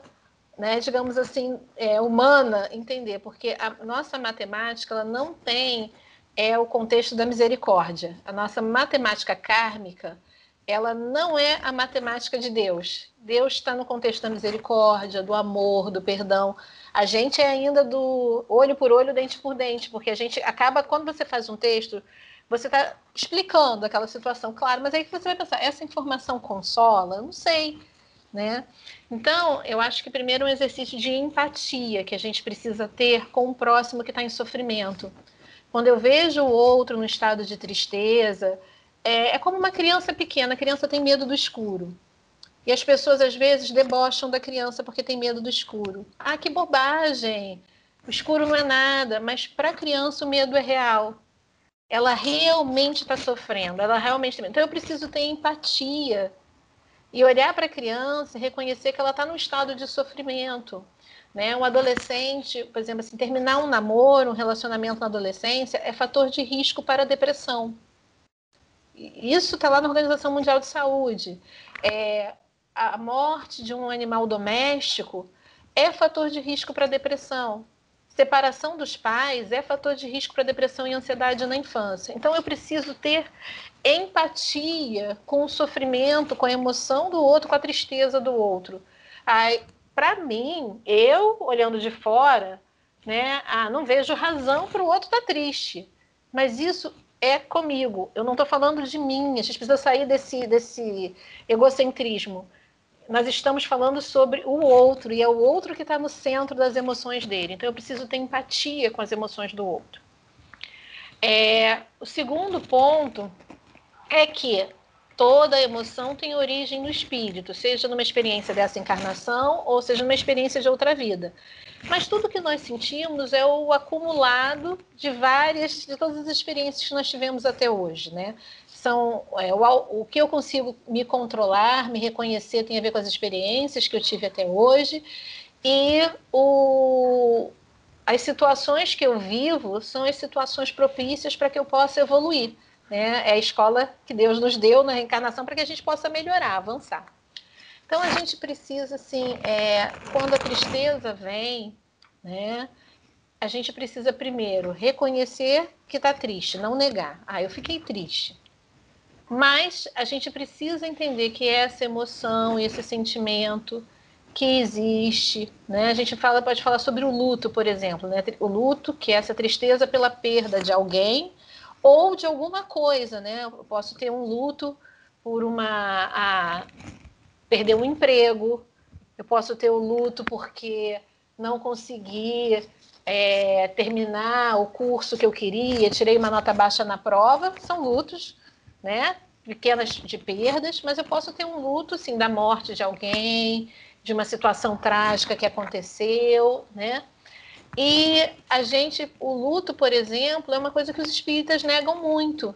né, digamos assim, é, humana entender, porque a nossa matemática ela não tem é o contexto da misericórdia. A nossa matemática kármica, ela não é a matemática de Deus. Deus está no contexto da misericórdia, do amor, do perdão. A gente é ainda do olho por olho, dente por dente, porque a gente acaba, quando você faz um texto, você está explicando aquela situação, claro, mas aí você vai pensar, essa informação consola? Eu não sei. Né? Então, eu acho que primeiro um exercício de empatia que a gente precisa ter com o próximo que está em sofrimento. Quando eu vejo o outro no estado de tristeza, é, é como uma criança pequena, a criança tem medo do escuro. E as pessoas às vezes debocham da criança porque tem medo do escuro. Ah, que bobagem! O escuro não é nada, mas para a criança o medo é real. Ela realmente está sofrendo, ela realmente. Então eu preciso ter empatia e olhar para a criança e reconhecer que ela está num estado de sofrimento. Né? Um adolescente, por exemplo, assim, terminar um namoro, um relacionamento na adolescência é fator de risco para a depressão. Isso está lá na Organização Mundial de Saúde. É, a morte de um animal doméstico é fator de risco para depressão. Separação dos pais é fator de risco para depressão e ansiedade na infância. Então eu preciso ter empatia com o sofrimento, com a emoção do outro, com a tristeza do outro. Para mim, eu olhando de fora, né, ah, não vejo razão para o outro estar tá triste. Mas isso é comigo. Eu não estou falando de mim. A gente precisa sair desse, desse egocentrismo. Nós estamos falando sobre o outro, e é o outro que está no centro das emoções dele. Então eu preciso ter empatia com as emoções do outro. É, o segundo ponto é que toda emoção tem origem no espírito, seja numa experiência dessa encarnação ou seja numa experiência de outra vida. Mas tudo que nós sentimos é o acumulado de várias, de todas as experiências que nós tivemos até hoje, né? São é, o, o que eu consigo me controlar, me reconhecer tem a ver com as experiências que eu tive até hoje e o, as situações que eu vivo são as situações propícias para que eu possa evoluir. Né? É a escola que Deus nos deu na reencarnação para que a gente possa melhorar, avançar. Então a gente precisa, assim, é, quando a tristeza vem, né? A gente precisa primeiro reconhecer que está triste, não negar. Ah, eu fiquei triste. Mas a gente precisa entender que essa emoção, esse sentimento, que existe, né? A gente fala, pode falar sobre o luto, por exemplo, né? O luto, que é essa tristeza pela perda de alguém ou de alguma coisa, né? Eu posso ter um luto por uma a, perder um emprego, eu posso ter o luto porque não consegui é, terminar o curso que eu queria, tirei uma nota baixa na prova, são lutos, né? Pequenas de perdas, mas eu posso ter um luto, sim, da morte de alguém, de uma situação trágica que aconteceu, né? E a gente, o luto, por exemplo, é uma coisa que os espíritas negam muito,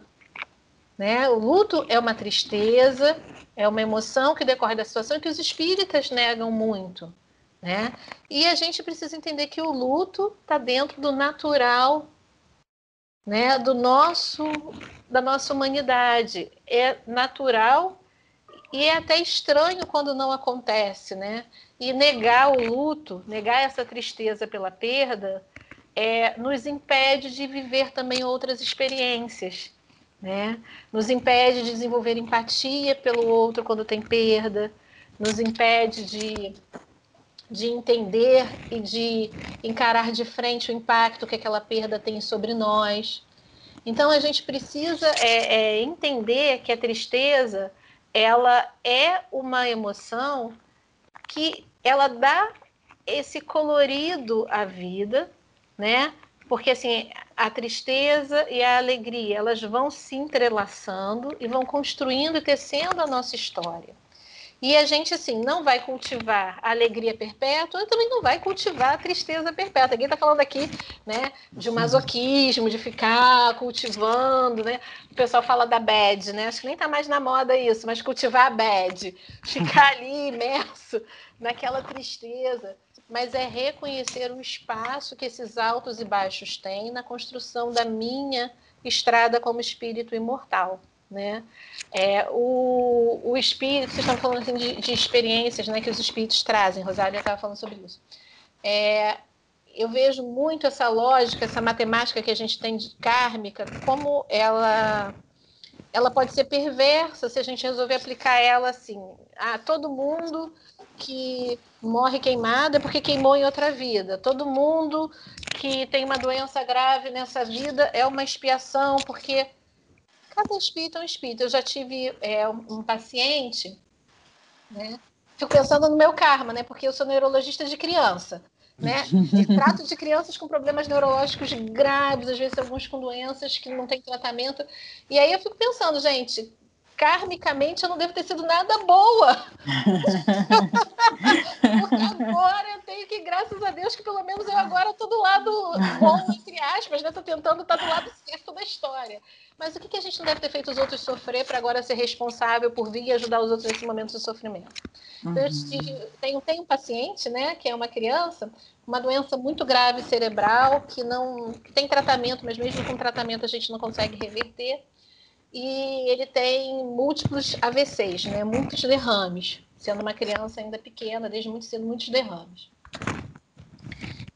né? O luto é uma tristeza, é uma emoção que decorre da situação que os espíritas negam muito, né? E a gente precisa entender que o luto está dentro do natural, né? Do nosso, da nossa humanidade, é natural e é até estranho quando não acontece, né? E negar o luto, negar essa tristeza pela perda, é, nos impede de viver também outras experiências, né? Nos impede de desenvolver empatia pelo outro quando tem perda, nos impede de, de entender e de encarar de frente o impacto que aquela perda tem sobre nós. Então a gente precisa é, é, entender que a tristeza ela é uma emoção que ela dá esse colorido à vida, né? Porque assim, a tristeza e a alegria, elas vão se entrelaçando e vão construindo e tecendo a nossa história. E a gente, assim, não vai cultivar a alegria perpétua e também não vai cultivar a tristeza perpétua. Ninguém está falando aqui né, de masoquismo, de ficar cultivando, né? O pessoal fala da bad, né? Acho que nem está mais na moda isso, mas cultivar a bad. Ficar ali imerso naquela tristeza. Mas é reconhecer o espaço que esses altos e baixos têm na construção da minha estrada como espírito imortal né? É, o, o espírito, vocês estão falando assim, de, de, experiências né, que os espíritos trazem, Rosália estava falando sobre isso. É, eu vejo muito essa lógica, essa matemática que a gente tem de kármica, como ela, ela pode ser perversa se a gente resolver aplicar ela assim. Ah, todo mundo que morre queimado é porque queimou em outra vida. Todo mundo que tem uma doença grave nessa vida é uma expiação porque Cada espírito é um espírito. Eu já tive é, um, paciente, né? Fico pensando no meu karma, né? Porque eu sou neurologista de criança, né? E trato de crianças com problemas neurológicos graves, às vezes alguns com doenças que não têm tratamento. E aí eu fico pensando, gente, karmicamente eu não devo ter sido nada boa. Porque agora eu tenho que, graças a Deus, que pelo menos eu agora estou do lado bom, entre aspas, né? Estou tentando estar do lado certo da história. Mas o que, que a gente não deve ter feito os outros sofrer para agora ser responsável por vir e ajudar os outros nesse momento de sofrimento? Uhum. Então, eu tive, tenho, tenho um paciente, né, que é uma criança, uma doença muito grave cerebral, que não que tem tratamento, mas mesmo com tratamento a gente não consegue reverter. E ele tem múltiplos AVCs, né, muitos derrames, sendo uma criança ainda pequena, desde muito cedo, muitos derrames.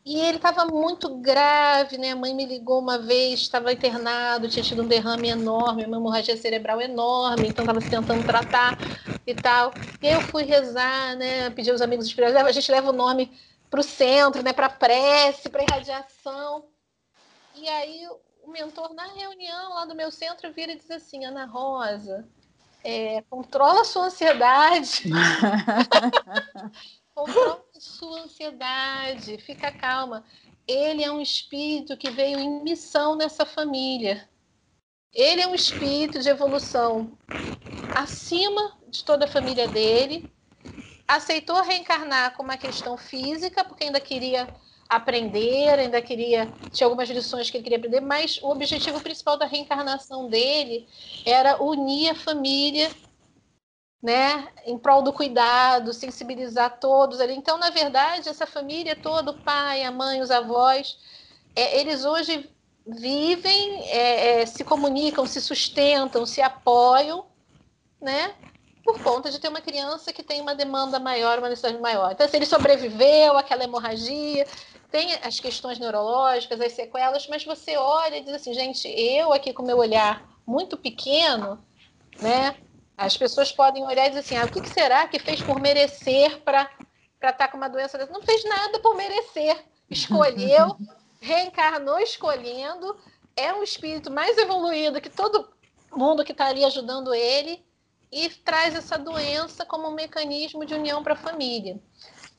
E ele estava muito grave, né? A mãe me ligou uma vez, estava internado, tinha tido um derrame enorme, uma hemorragia cerebral enorme, então estava se tentando tratar e tal. E aí eu fui rezar, né? Pedir aos amigos espirituais, a gente leva o nome para o centro, né? Para prece, para irradiação. E aí o mentor na reunião lá do meu centro vira e diz assim, Ana Rosa, é, controla a sua ansiedade. controla sua ansiedade, fica calma. Ele é um espírito que veio em missão nessa família. Ele é um espírito de evolução acima de toda a família dele. Aceitou reencarnar com uma questão física, porque ainda queria aprender, ainda queria. Tinha algumas lições que ele queria aprender, mas o objetivo principal da reencarnação dele era unir a família né, em prol do cuidado, sensibilizar todos ali. Então, na verdade, essa família toda, o pai, a mãe, os avós, é, eles hoje vivem, é, é, se comunicam, se sustentam, se apoiam, né, por conta de ter uma criança que tem uma demanda maior, uma necessidade maior. Então, se ele sobreviveu àquela hemorragia, tem as questões neurológicas, as sequelas, mas você olha e diz assim, gente, eu aqui com meu olhar muito pequeno, né, as pessoas podem olhar e dizer assim: ah, o que será que fez por merecer para estar tá com uma doença dessa. Não fez nada por merecer. Escolheu, reencarnou escolhendo. É um espírito mais evoluído que todo mundo que está ali ajudando ele e traz essa doença como um mecanismo de união para a família.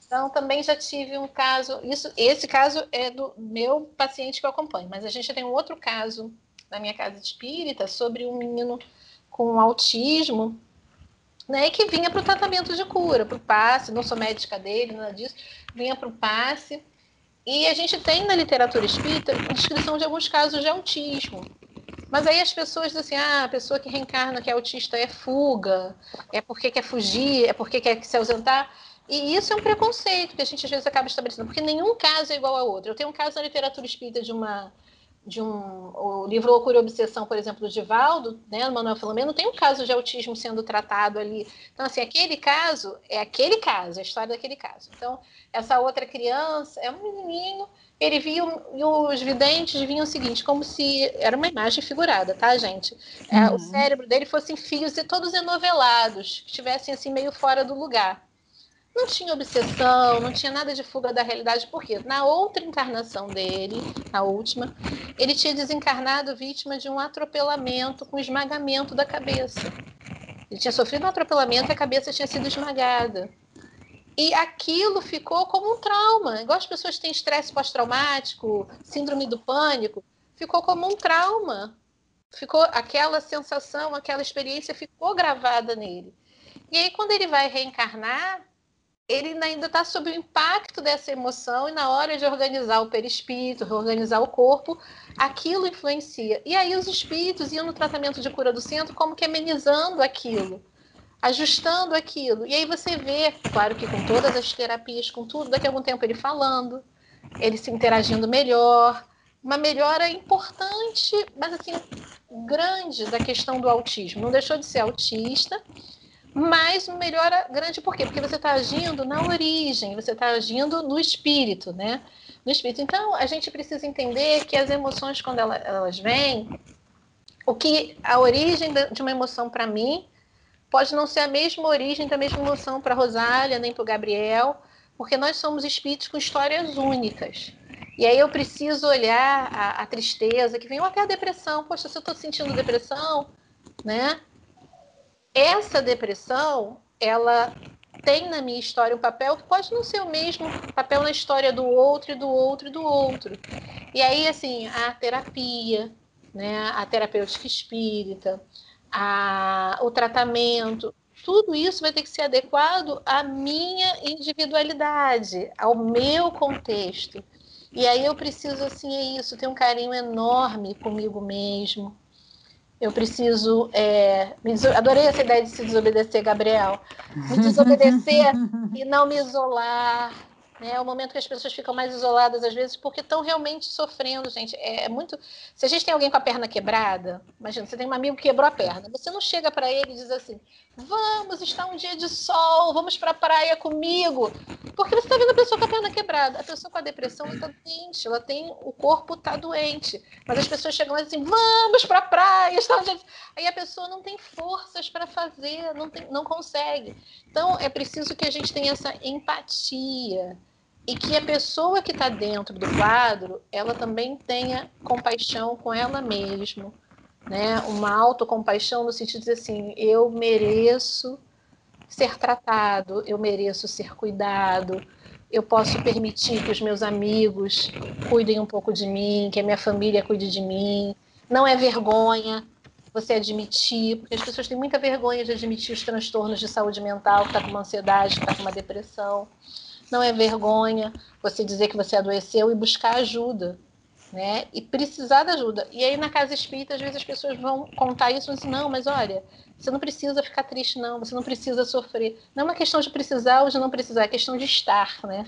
Então, também já tive um caso, isso, esse caso é do meu paciente que eu acompanho, mas a gente tem um outro caso na minha casa de espírita sobre um menino com autismo, né, que vinha para o tratamento de cura, para o passe, não sou médica dele, nada disso, vinha para o passe, e a gente tem na literatura espírita descrição de alguns casos de autismo. Mas aí as pessoas dizem assim, ah, a pessoa que reencarna que é autista é fuga, é porque quer fugir, é porque quer se ausentar. E isso é um preconceito que a gente às vezes acaba estabelecendo, porque nenhum caso é igual ao outro. Eu tenho um caso na literatura espírita de uma de um o livro Loucura e Obsessão, por exemplo, do Divaldo, né, do Manuel Filomeno, tem um caso de autismo sendo tratado ali. Então, assim, aquele caso é aquele caso, é a história daquele caso. Então, essa outra criança é um menininho, ele via, e os videntes vinham o seguinte, como se era uma imagem figurada, tá, gente? É, uhum. O cérebro dele fossem fios e todos enovelados, que estivessem assim meio fora do lugar. Não tinha obsessão, não tinha nada de fuga da realidade, porque na outra encarnação dele, na última, ele tinha desencarnado vítima de um atropelamento com esmagamento da cabeça. Ele tinha sofrido um atropelamento e a cabeça tinha sido esmagada. E aquilo ficou como um trauma. Igual as pessoas têm estresse pós-traumático, síndrome do pânico, ficou como um trauma. Ficou aquela sensação, aquela experiência ficou gravada nele. E aí, quando ele vai reencarnar, ele ainda está sob o impacto dessa emoção e na hora de organizar o perispírito, reorganizar o corpo, aquilo influencia. E aí os espíritos iam no tratamento de cura do centro como que amenizando aquilo, ajustando aquilo. E aí você vê, claro que com todas as terapias, com tudo, daqui a algum tempo ele falando, ele se interagindo melhor, uma melhora importante, mas assim, grande da questão do autismo. Não deixou de ser autista, mas melhora grande por quê? Porque você está agindo na origem, você está agindo no espírito, né? No espírito. Então, a gente precisa entender que as emoções, quando elas vêm, o que a origem de uma emoção para mim pode não ser a mesma origem da mesma emoção para Rosália, nem para o Gabriel, porque nós somos espíritos com histórias únicas. E aí eu preciso olhar a, a tristeza que vem, ou até a depressão. Poxa, se eu estou sentindo depressão, né? Essa depressão, ela tem na minha história um papel que pode não ser o mesmo papel na história do outro e do outro e do outro. E aí, assim, a terapia, né, a terapêutica espírita, a, o tratamento, tudo isso vai ter que ser adequado à minha individualidade, ao meu contexto. E aí eu preciso, assim, é isso, ter um carinho enorme comigo mesmo, eu preciso. É, adorei essa ideia de se desobedecer, Gabriel. Me desobedecer e não me isolar, né? É o momento que as pessoas ficam mais isoladas, às vezes, porque estão realmente sofrendo, gente. É, é muito. Se a gente tem alguém com a perna quebrada, imagina, você tem um amigo que quebrou a perna, você não chega para ele e diz assim: vamos, está um dia de sol, vamos para a praia comigo. Porque você está vendo a pessoa com a perna quebrada. A pessoa com a depressão está doente, ela tem. O corpo está doente. Mas as pessoas chegam assim: vamos para a praia, está um dia. Aí a pessoa não tem forças para fazer, não, tem, não consegue. Então é preciso que a gente tenha essa empatia e que a pessoa que está dentro do quadro ela também tenha compaixão com ela mesma, né? Uma autocompaixão no sentido de assim, eu mereço ser tratado, eu mereço ser cuidado, eu posso permitir que os meus amigos cuidem um pouco de mim, que a minha família cuide de mim. Não é vergonha você admitir, porque as pessoas têm muita vergonha de admitir os transtornos de saúde mental, que está com uma ansiedade, que está com uma depressão não é vergonha você dizer que você adoeceu e buscar ajuda, né? E precisar da ajuda. E aí na casa espírita, às vezes as pessoas vão contar isso e dizem, não, mas olha, você não precisa ficar triste, não, você não precisa sofrer. Não é uma questão de precisar ou de não precisar, é questão de estar, né?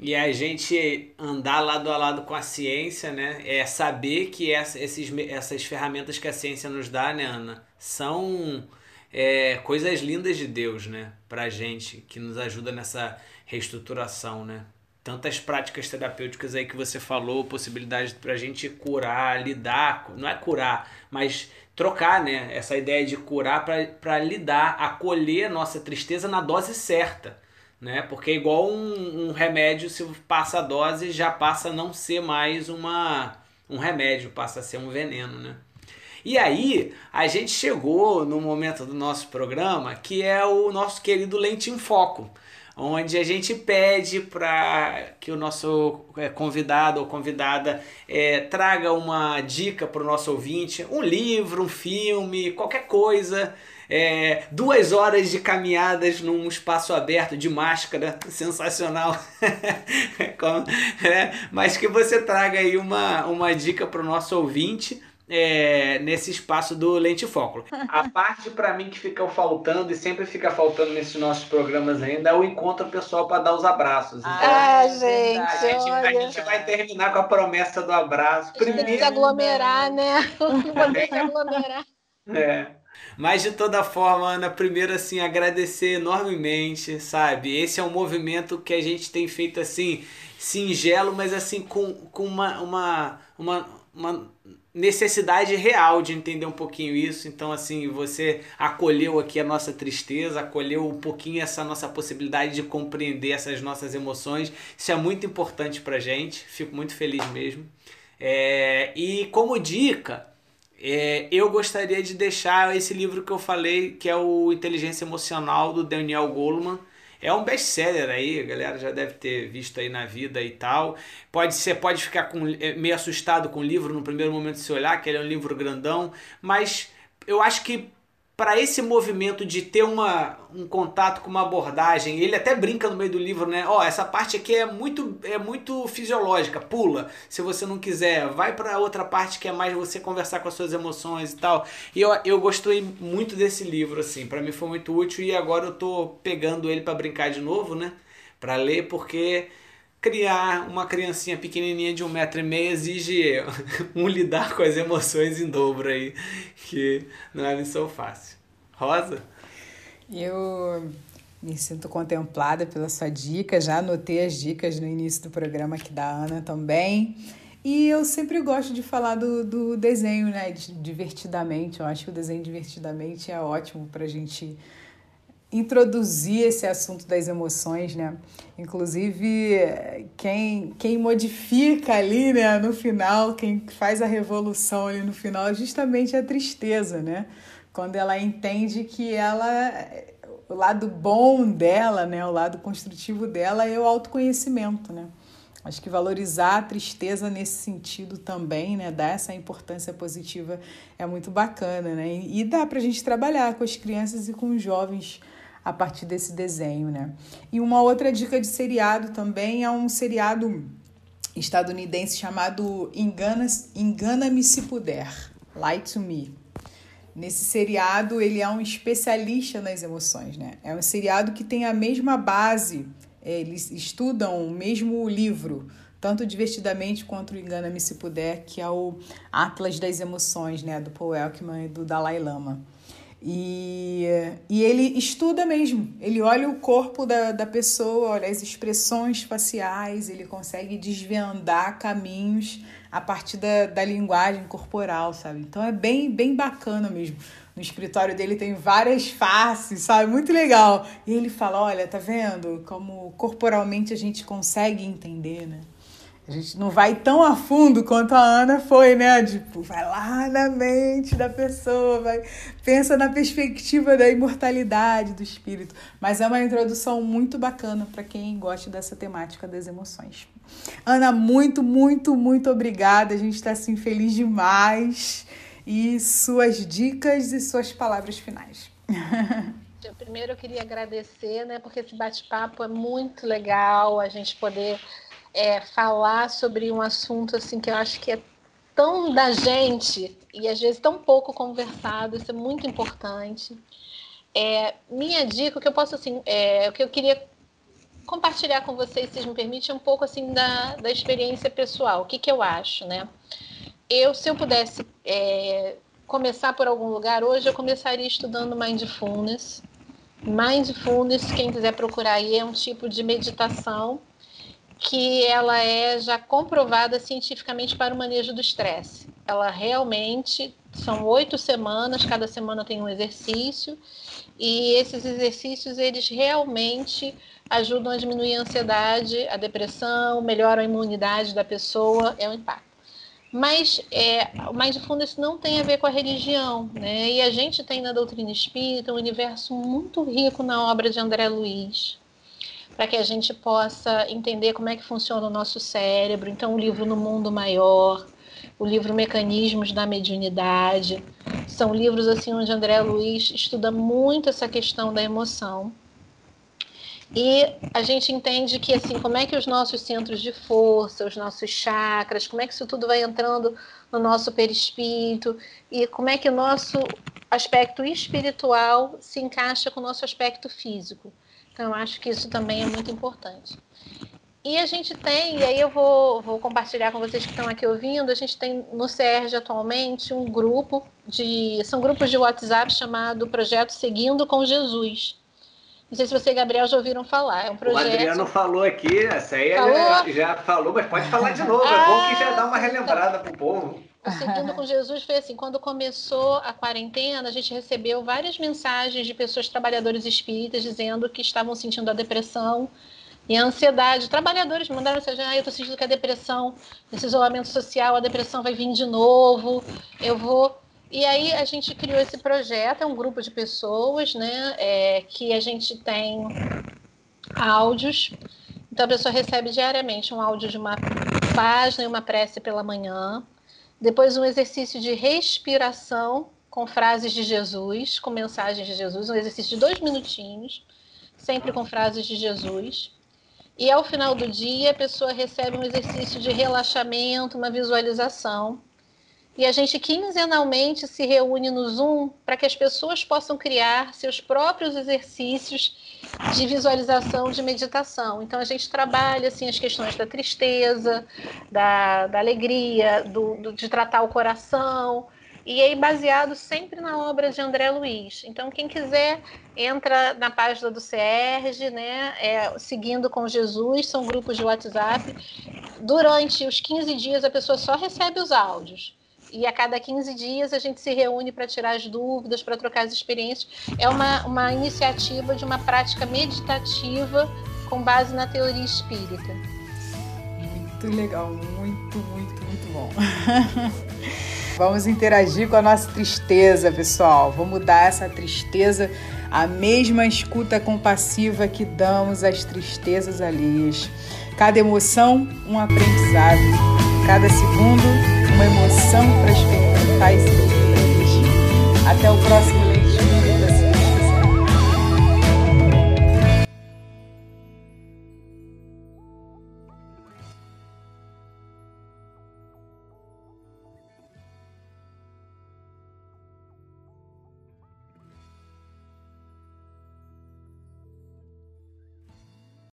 E a gente andar lado a lado com a ciência, né? É saber que essa, esses, essas ferramentas que a ciência nos dá, né, Ana, são é, coisas lindas de Deus, né? Pra gente, que nos ajuda nessa reestruturação, né? Tantas práticas terapêuticas aí que você falou, possibilidade para a gente curar, lidar, não é curar, mas trocar, né? Essa ideia de curar para lidar, acolher a nossa tristeza na dose certa, né? Porque é igual um, um, remédio, se passa a dose, já passa a não ser mais uma, um remédio, passa a ser um veneno, né? E aí, a gente chegou no momento do nosso programa que é o nosso querido Lente em Foco onde a gente pede para que o nosso é, convidado ou convidada é, traga uma dica para o nosso ouvinte, um livro, um filme, qualquer coisa. É, duas horas de caminhadas num espaço aberto de máscara, sensacional. é, mas que você traga aí uma, uma dica para o nosso ouvinte é, nesse espaço do lente foco. A parte para mim que fica faltando e sempre fica faltando nesses nossos programas ainda é o encontro pessoal para dar os abraços. Então, ah, é gente, a gente, a gente, vai terminar com a promessa do abraço. Primeiro, tem que aglomerar, né? Ter que aglomerar. É. Mas de toda forma, Ana, primeiro assim, agradecer enormemente, sabe? Esse é um movimento que a gente tem feito assim, singelo, mas assim, com, com uma, uma, uma, uma necessidade real de entender um pouquinho isso. Então, assim, você acolheu aqui a nossa tristeza, acolheu um pouquinho essa nossa possibilidade de compreender essas nossas emoções. Isso é muito importante pra gente. Fico muito feliz mesmo. É, e como dica, é, eu gostaria de deixar esse livro que eu falei, que é o Inteligência Emocional do Daniel Goleman. É um best-seller aí, a galera já deve ter visto aí na vida e tal. Pode ser, pode ficar com, é, meio assustado com o livro no primeiro momento de se olhar, que ele é um livro grandão, mas eu acho que para esse movimento de ter uma, um contato com uma abordagem, ele até brinca no meio do livro, né? Ó, oh, essa parte aqui é muito é muito fisiológica, pula. Se você não quiser, vai para outra parte que é mais você conversar com as suas emoções e tal. E eu, eu gostei muito desse livro assim, para mim foi muito útil e agora eu tô pegando ele para brincar de novo, né? Para ler porque criar uma criancinha pequenininha de um metro e meio exige um lidar com as emoções em dobro aí, que não é missão fácil. Rosa? Eu me sinto contemplada pela sua dica, já anotei as dicas no início do programa aqui da Ana também. E eu sempre gosto de falar do, do desenho, né? Divertidamente. Eu acho que o desenho divertidamente é ótimo para a gente introduzir esse assunto das emoções, né? Inclusive, quem, quem modifica ali, né, no final, quem faz a revolução ali no final é justamente a tristeza, né? Quando ela entende que ela o lado bom dela, né, o lado construtivo dela é o autoconhecimento, né? Acho que valorizar a tristeza nesse sentido também, né, dar essa importância positiva é muito bacana, né? E dá pra gente trabalhar com as crianças e com os jovens a partir desse desenho, né? E uma outra dica de seriado também é um seriado estadunidense chamado Engana-me Engana Se Puder, Lie to Me. Nesse seriado, ele é um especialista nas emoções, né? É um seriado que tem a mesma base, eles estudam o mesmo livro, tanto divertidamente quanto Engana-me Se Puder, que é o Atlas das Emoções, né? Do Paul Elkman e do Dalai Lama. E, e ele estuda mesmo, ele olha o corpo da, da pessoa, olha as expressões faciais, ele consegue desvendar caminhos a partir da, da linguagem corporal, sabe? Então é bem, bem bacana mesmo. No escritório dele tem várias faces, sabe? Muito legal. E ele fala: olha, tá vendo como corporalmente a gente consegue entender, né? A gente não vai tão a fundo quanto a Ana foi, né? Tipo, vai lá na mente da pessoa, vai pensa na perspectiva da imortalidade do espírito. Mas é uma introdução muito bacana para quem gosta dessa temática das emoções. Ana, muito, muito, muito obrigada. A gente está assim feliz demais. E suas dicas e suas palavras finais. Primeiro eu queria agradecer, né? Porque esse bate-papo é muito legal, a gente poder é, falar sobre um assunto assim que eu acho que é tão da gente e às vezes tão pouco conversado, isso é muito importante. É, minha dica, o que eu posso assim, é, o que eu queria compartilhar com vocês, se me permite, um pouco assim da, da experiência pessoal. O que, que eu acho, né? Eu, se eu pudesse é, começar por algum lugar hoje, eu começaria estudando mindfulness. Mindfulness, quem quiser procurar aí, é um tipo de meditação que ela é já comprovada cientificamente para o manejo do estresse. Ela realmente são oito semanas, cada semana tem um exercício e esses exercícios eles realmente ajudam a diminuir a ansiedade, a depressão, melhoram a imunidade da pessoa, é um impacto. Mas é, o mindfulness não tem a ver com a religião, né? E a gente tem na doutrina espírita um universo muito rico na obra de André Luiz, para que a gente possa entender como é que funciona o nosso cérebro. Então, o livro No Mundo Maior, o livro Mecanismos da Mediunidade, são livros assim onde André Luiz estuda muito essa questão da emoção. E a gente entende que assim, como é que os nossos centros de força, os nossos chakras, como é que isso tudo vai entrando no nosso perispírito e como é que o nosso aspecto espiritual se encaixa com o nosso aspecto físico. Então, acho que isso também é muito importante. E a gente tem, e aí eu vou, vou compartilhar com vocês que estão aqui ouvindo, a gente tem no CERJ atualmente um grupo de. São grupos de WhatsApp chamado Projeto Seguindo com Jesus. Não sei se você e Gabriel já ouviram falar. É um projeto. O Adriano falou aqui, essa aí já, já, falou, mas pode falar de novo. Ah, é bom que já dá uma relembrada para o povo. O Seguindo com Jesus foi assim: quando começou a quarentena, a gente recebeu várias mensagens de pessoas, trabalhadores espíritas, dizendo que estavam sentindo a depressão e a ansiedade. Trabalhadores mandaram mensagem: ah, eu estou sentindo que a depressão, nesse isolamento social, a depressão vai vir de novo, eu vou. E aí a gente criou esse projeto, é um grupo de pessoas, né, é, que a gente tem áudios. Então a pessoa recebe diariamente um áudio de uma página e uma prece pela manhã. Depois um exercício de respiração com frases de Jesus, com mensagens de Jesus, um exercício de dois minutinhos, sempre com frases de Jesus. E ao final do dia, a pessoa recebe um exercício de relaxamento, uma visualização. E a gente quinzenalmente se reúne no Zoom para que as pessoas possam criar seus próprios exercícios de visualização, de meditação. Então a gente trabalha assim as questões da tristeza, da, da alegria, do, do, de tratar o coração, e aí baseado sempre na obra de André Luiz. Então, quem quiser, entra na página do CERJ, né, é, seguindo com Jesus, são grupos de WhatsApp. Durante os 15 dias, a pessoa só recebe os áudios. E a cada 15 dias a gente se reúne para tirar as dúvidas, para trocar as experiências. É uma, uma iniciativa de uma prática meditativa com base na teoria espírita. Muito legal, muito, muito, muito bom. Vamos interagir com a nossa tristeza, pessoal. Vamos dar essa tristeza a mesma escuta compassiva que damos às tristezas alheias. Cada emoção, um aprendizado. Cada segundo, uma emoção para experimentar e se divertir. Até o próximo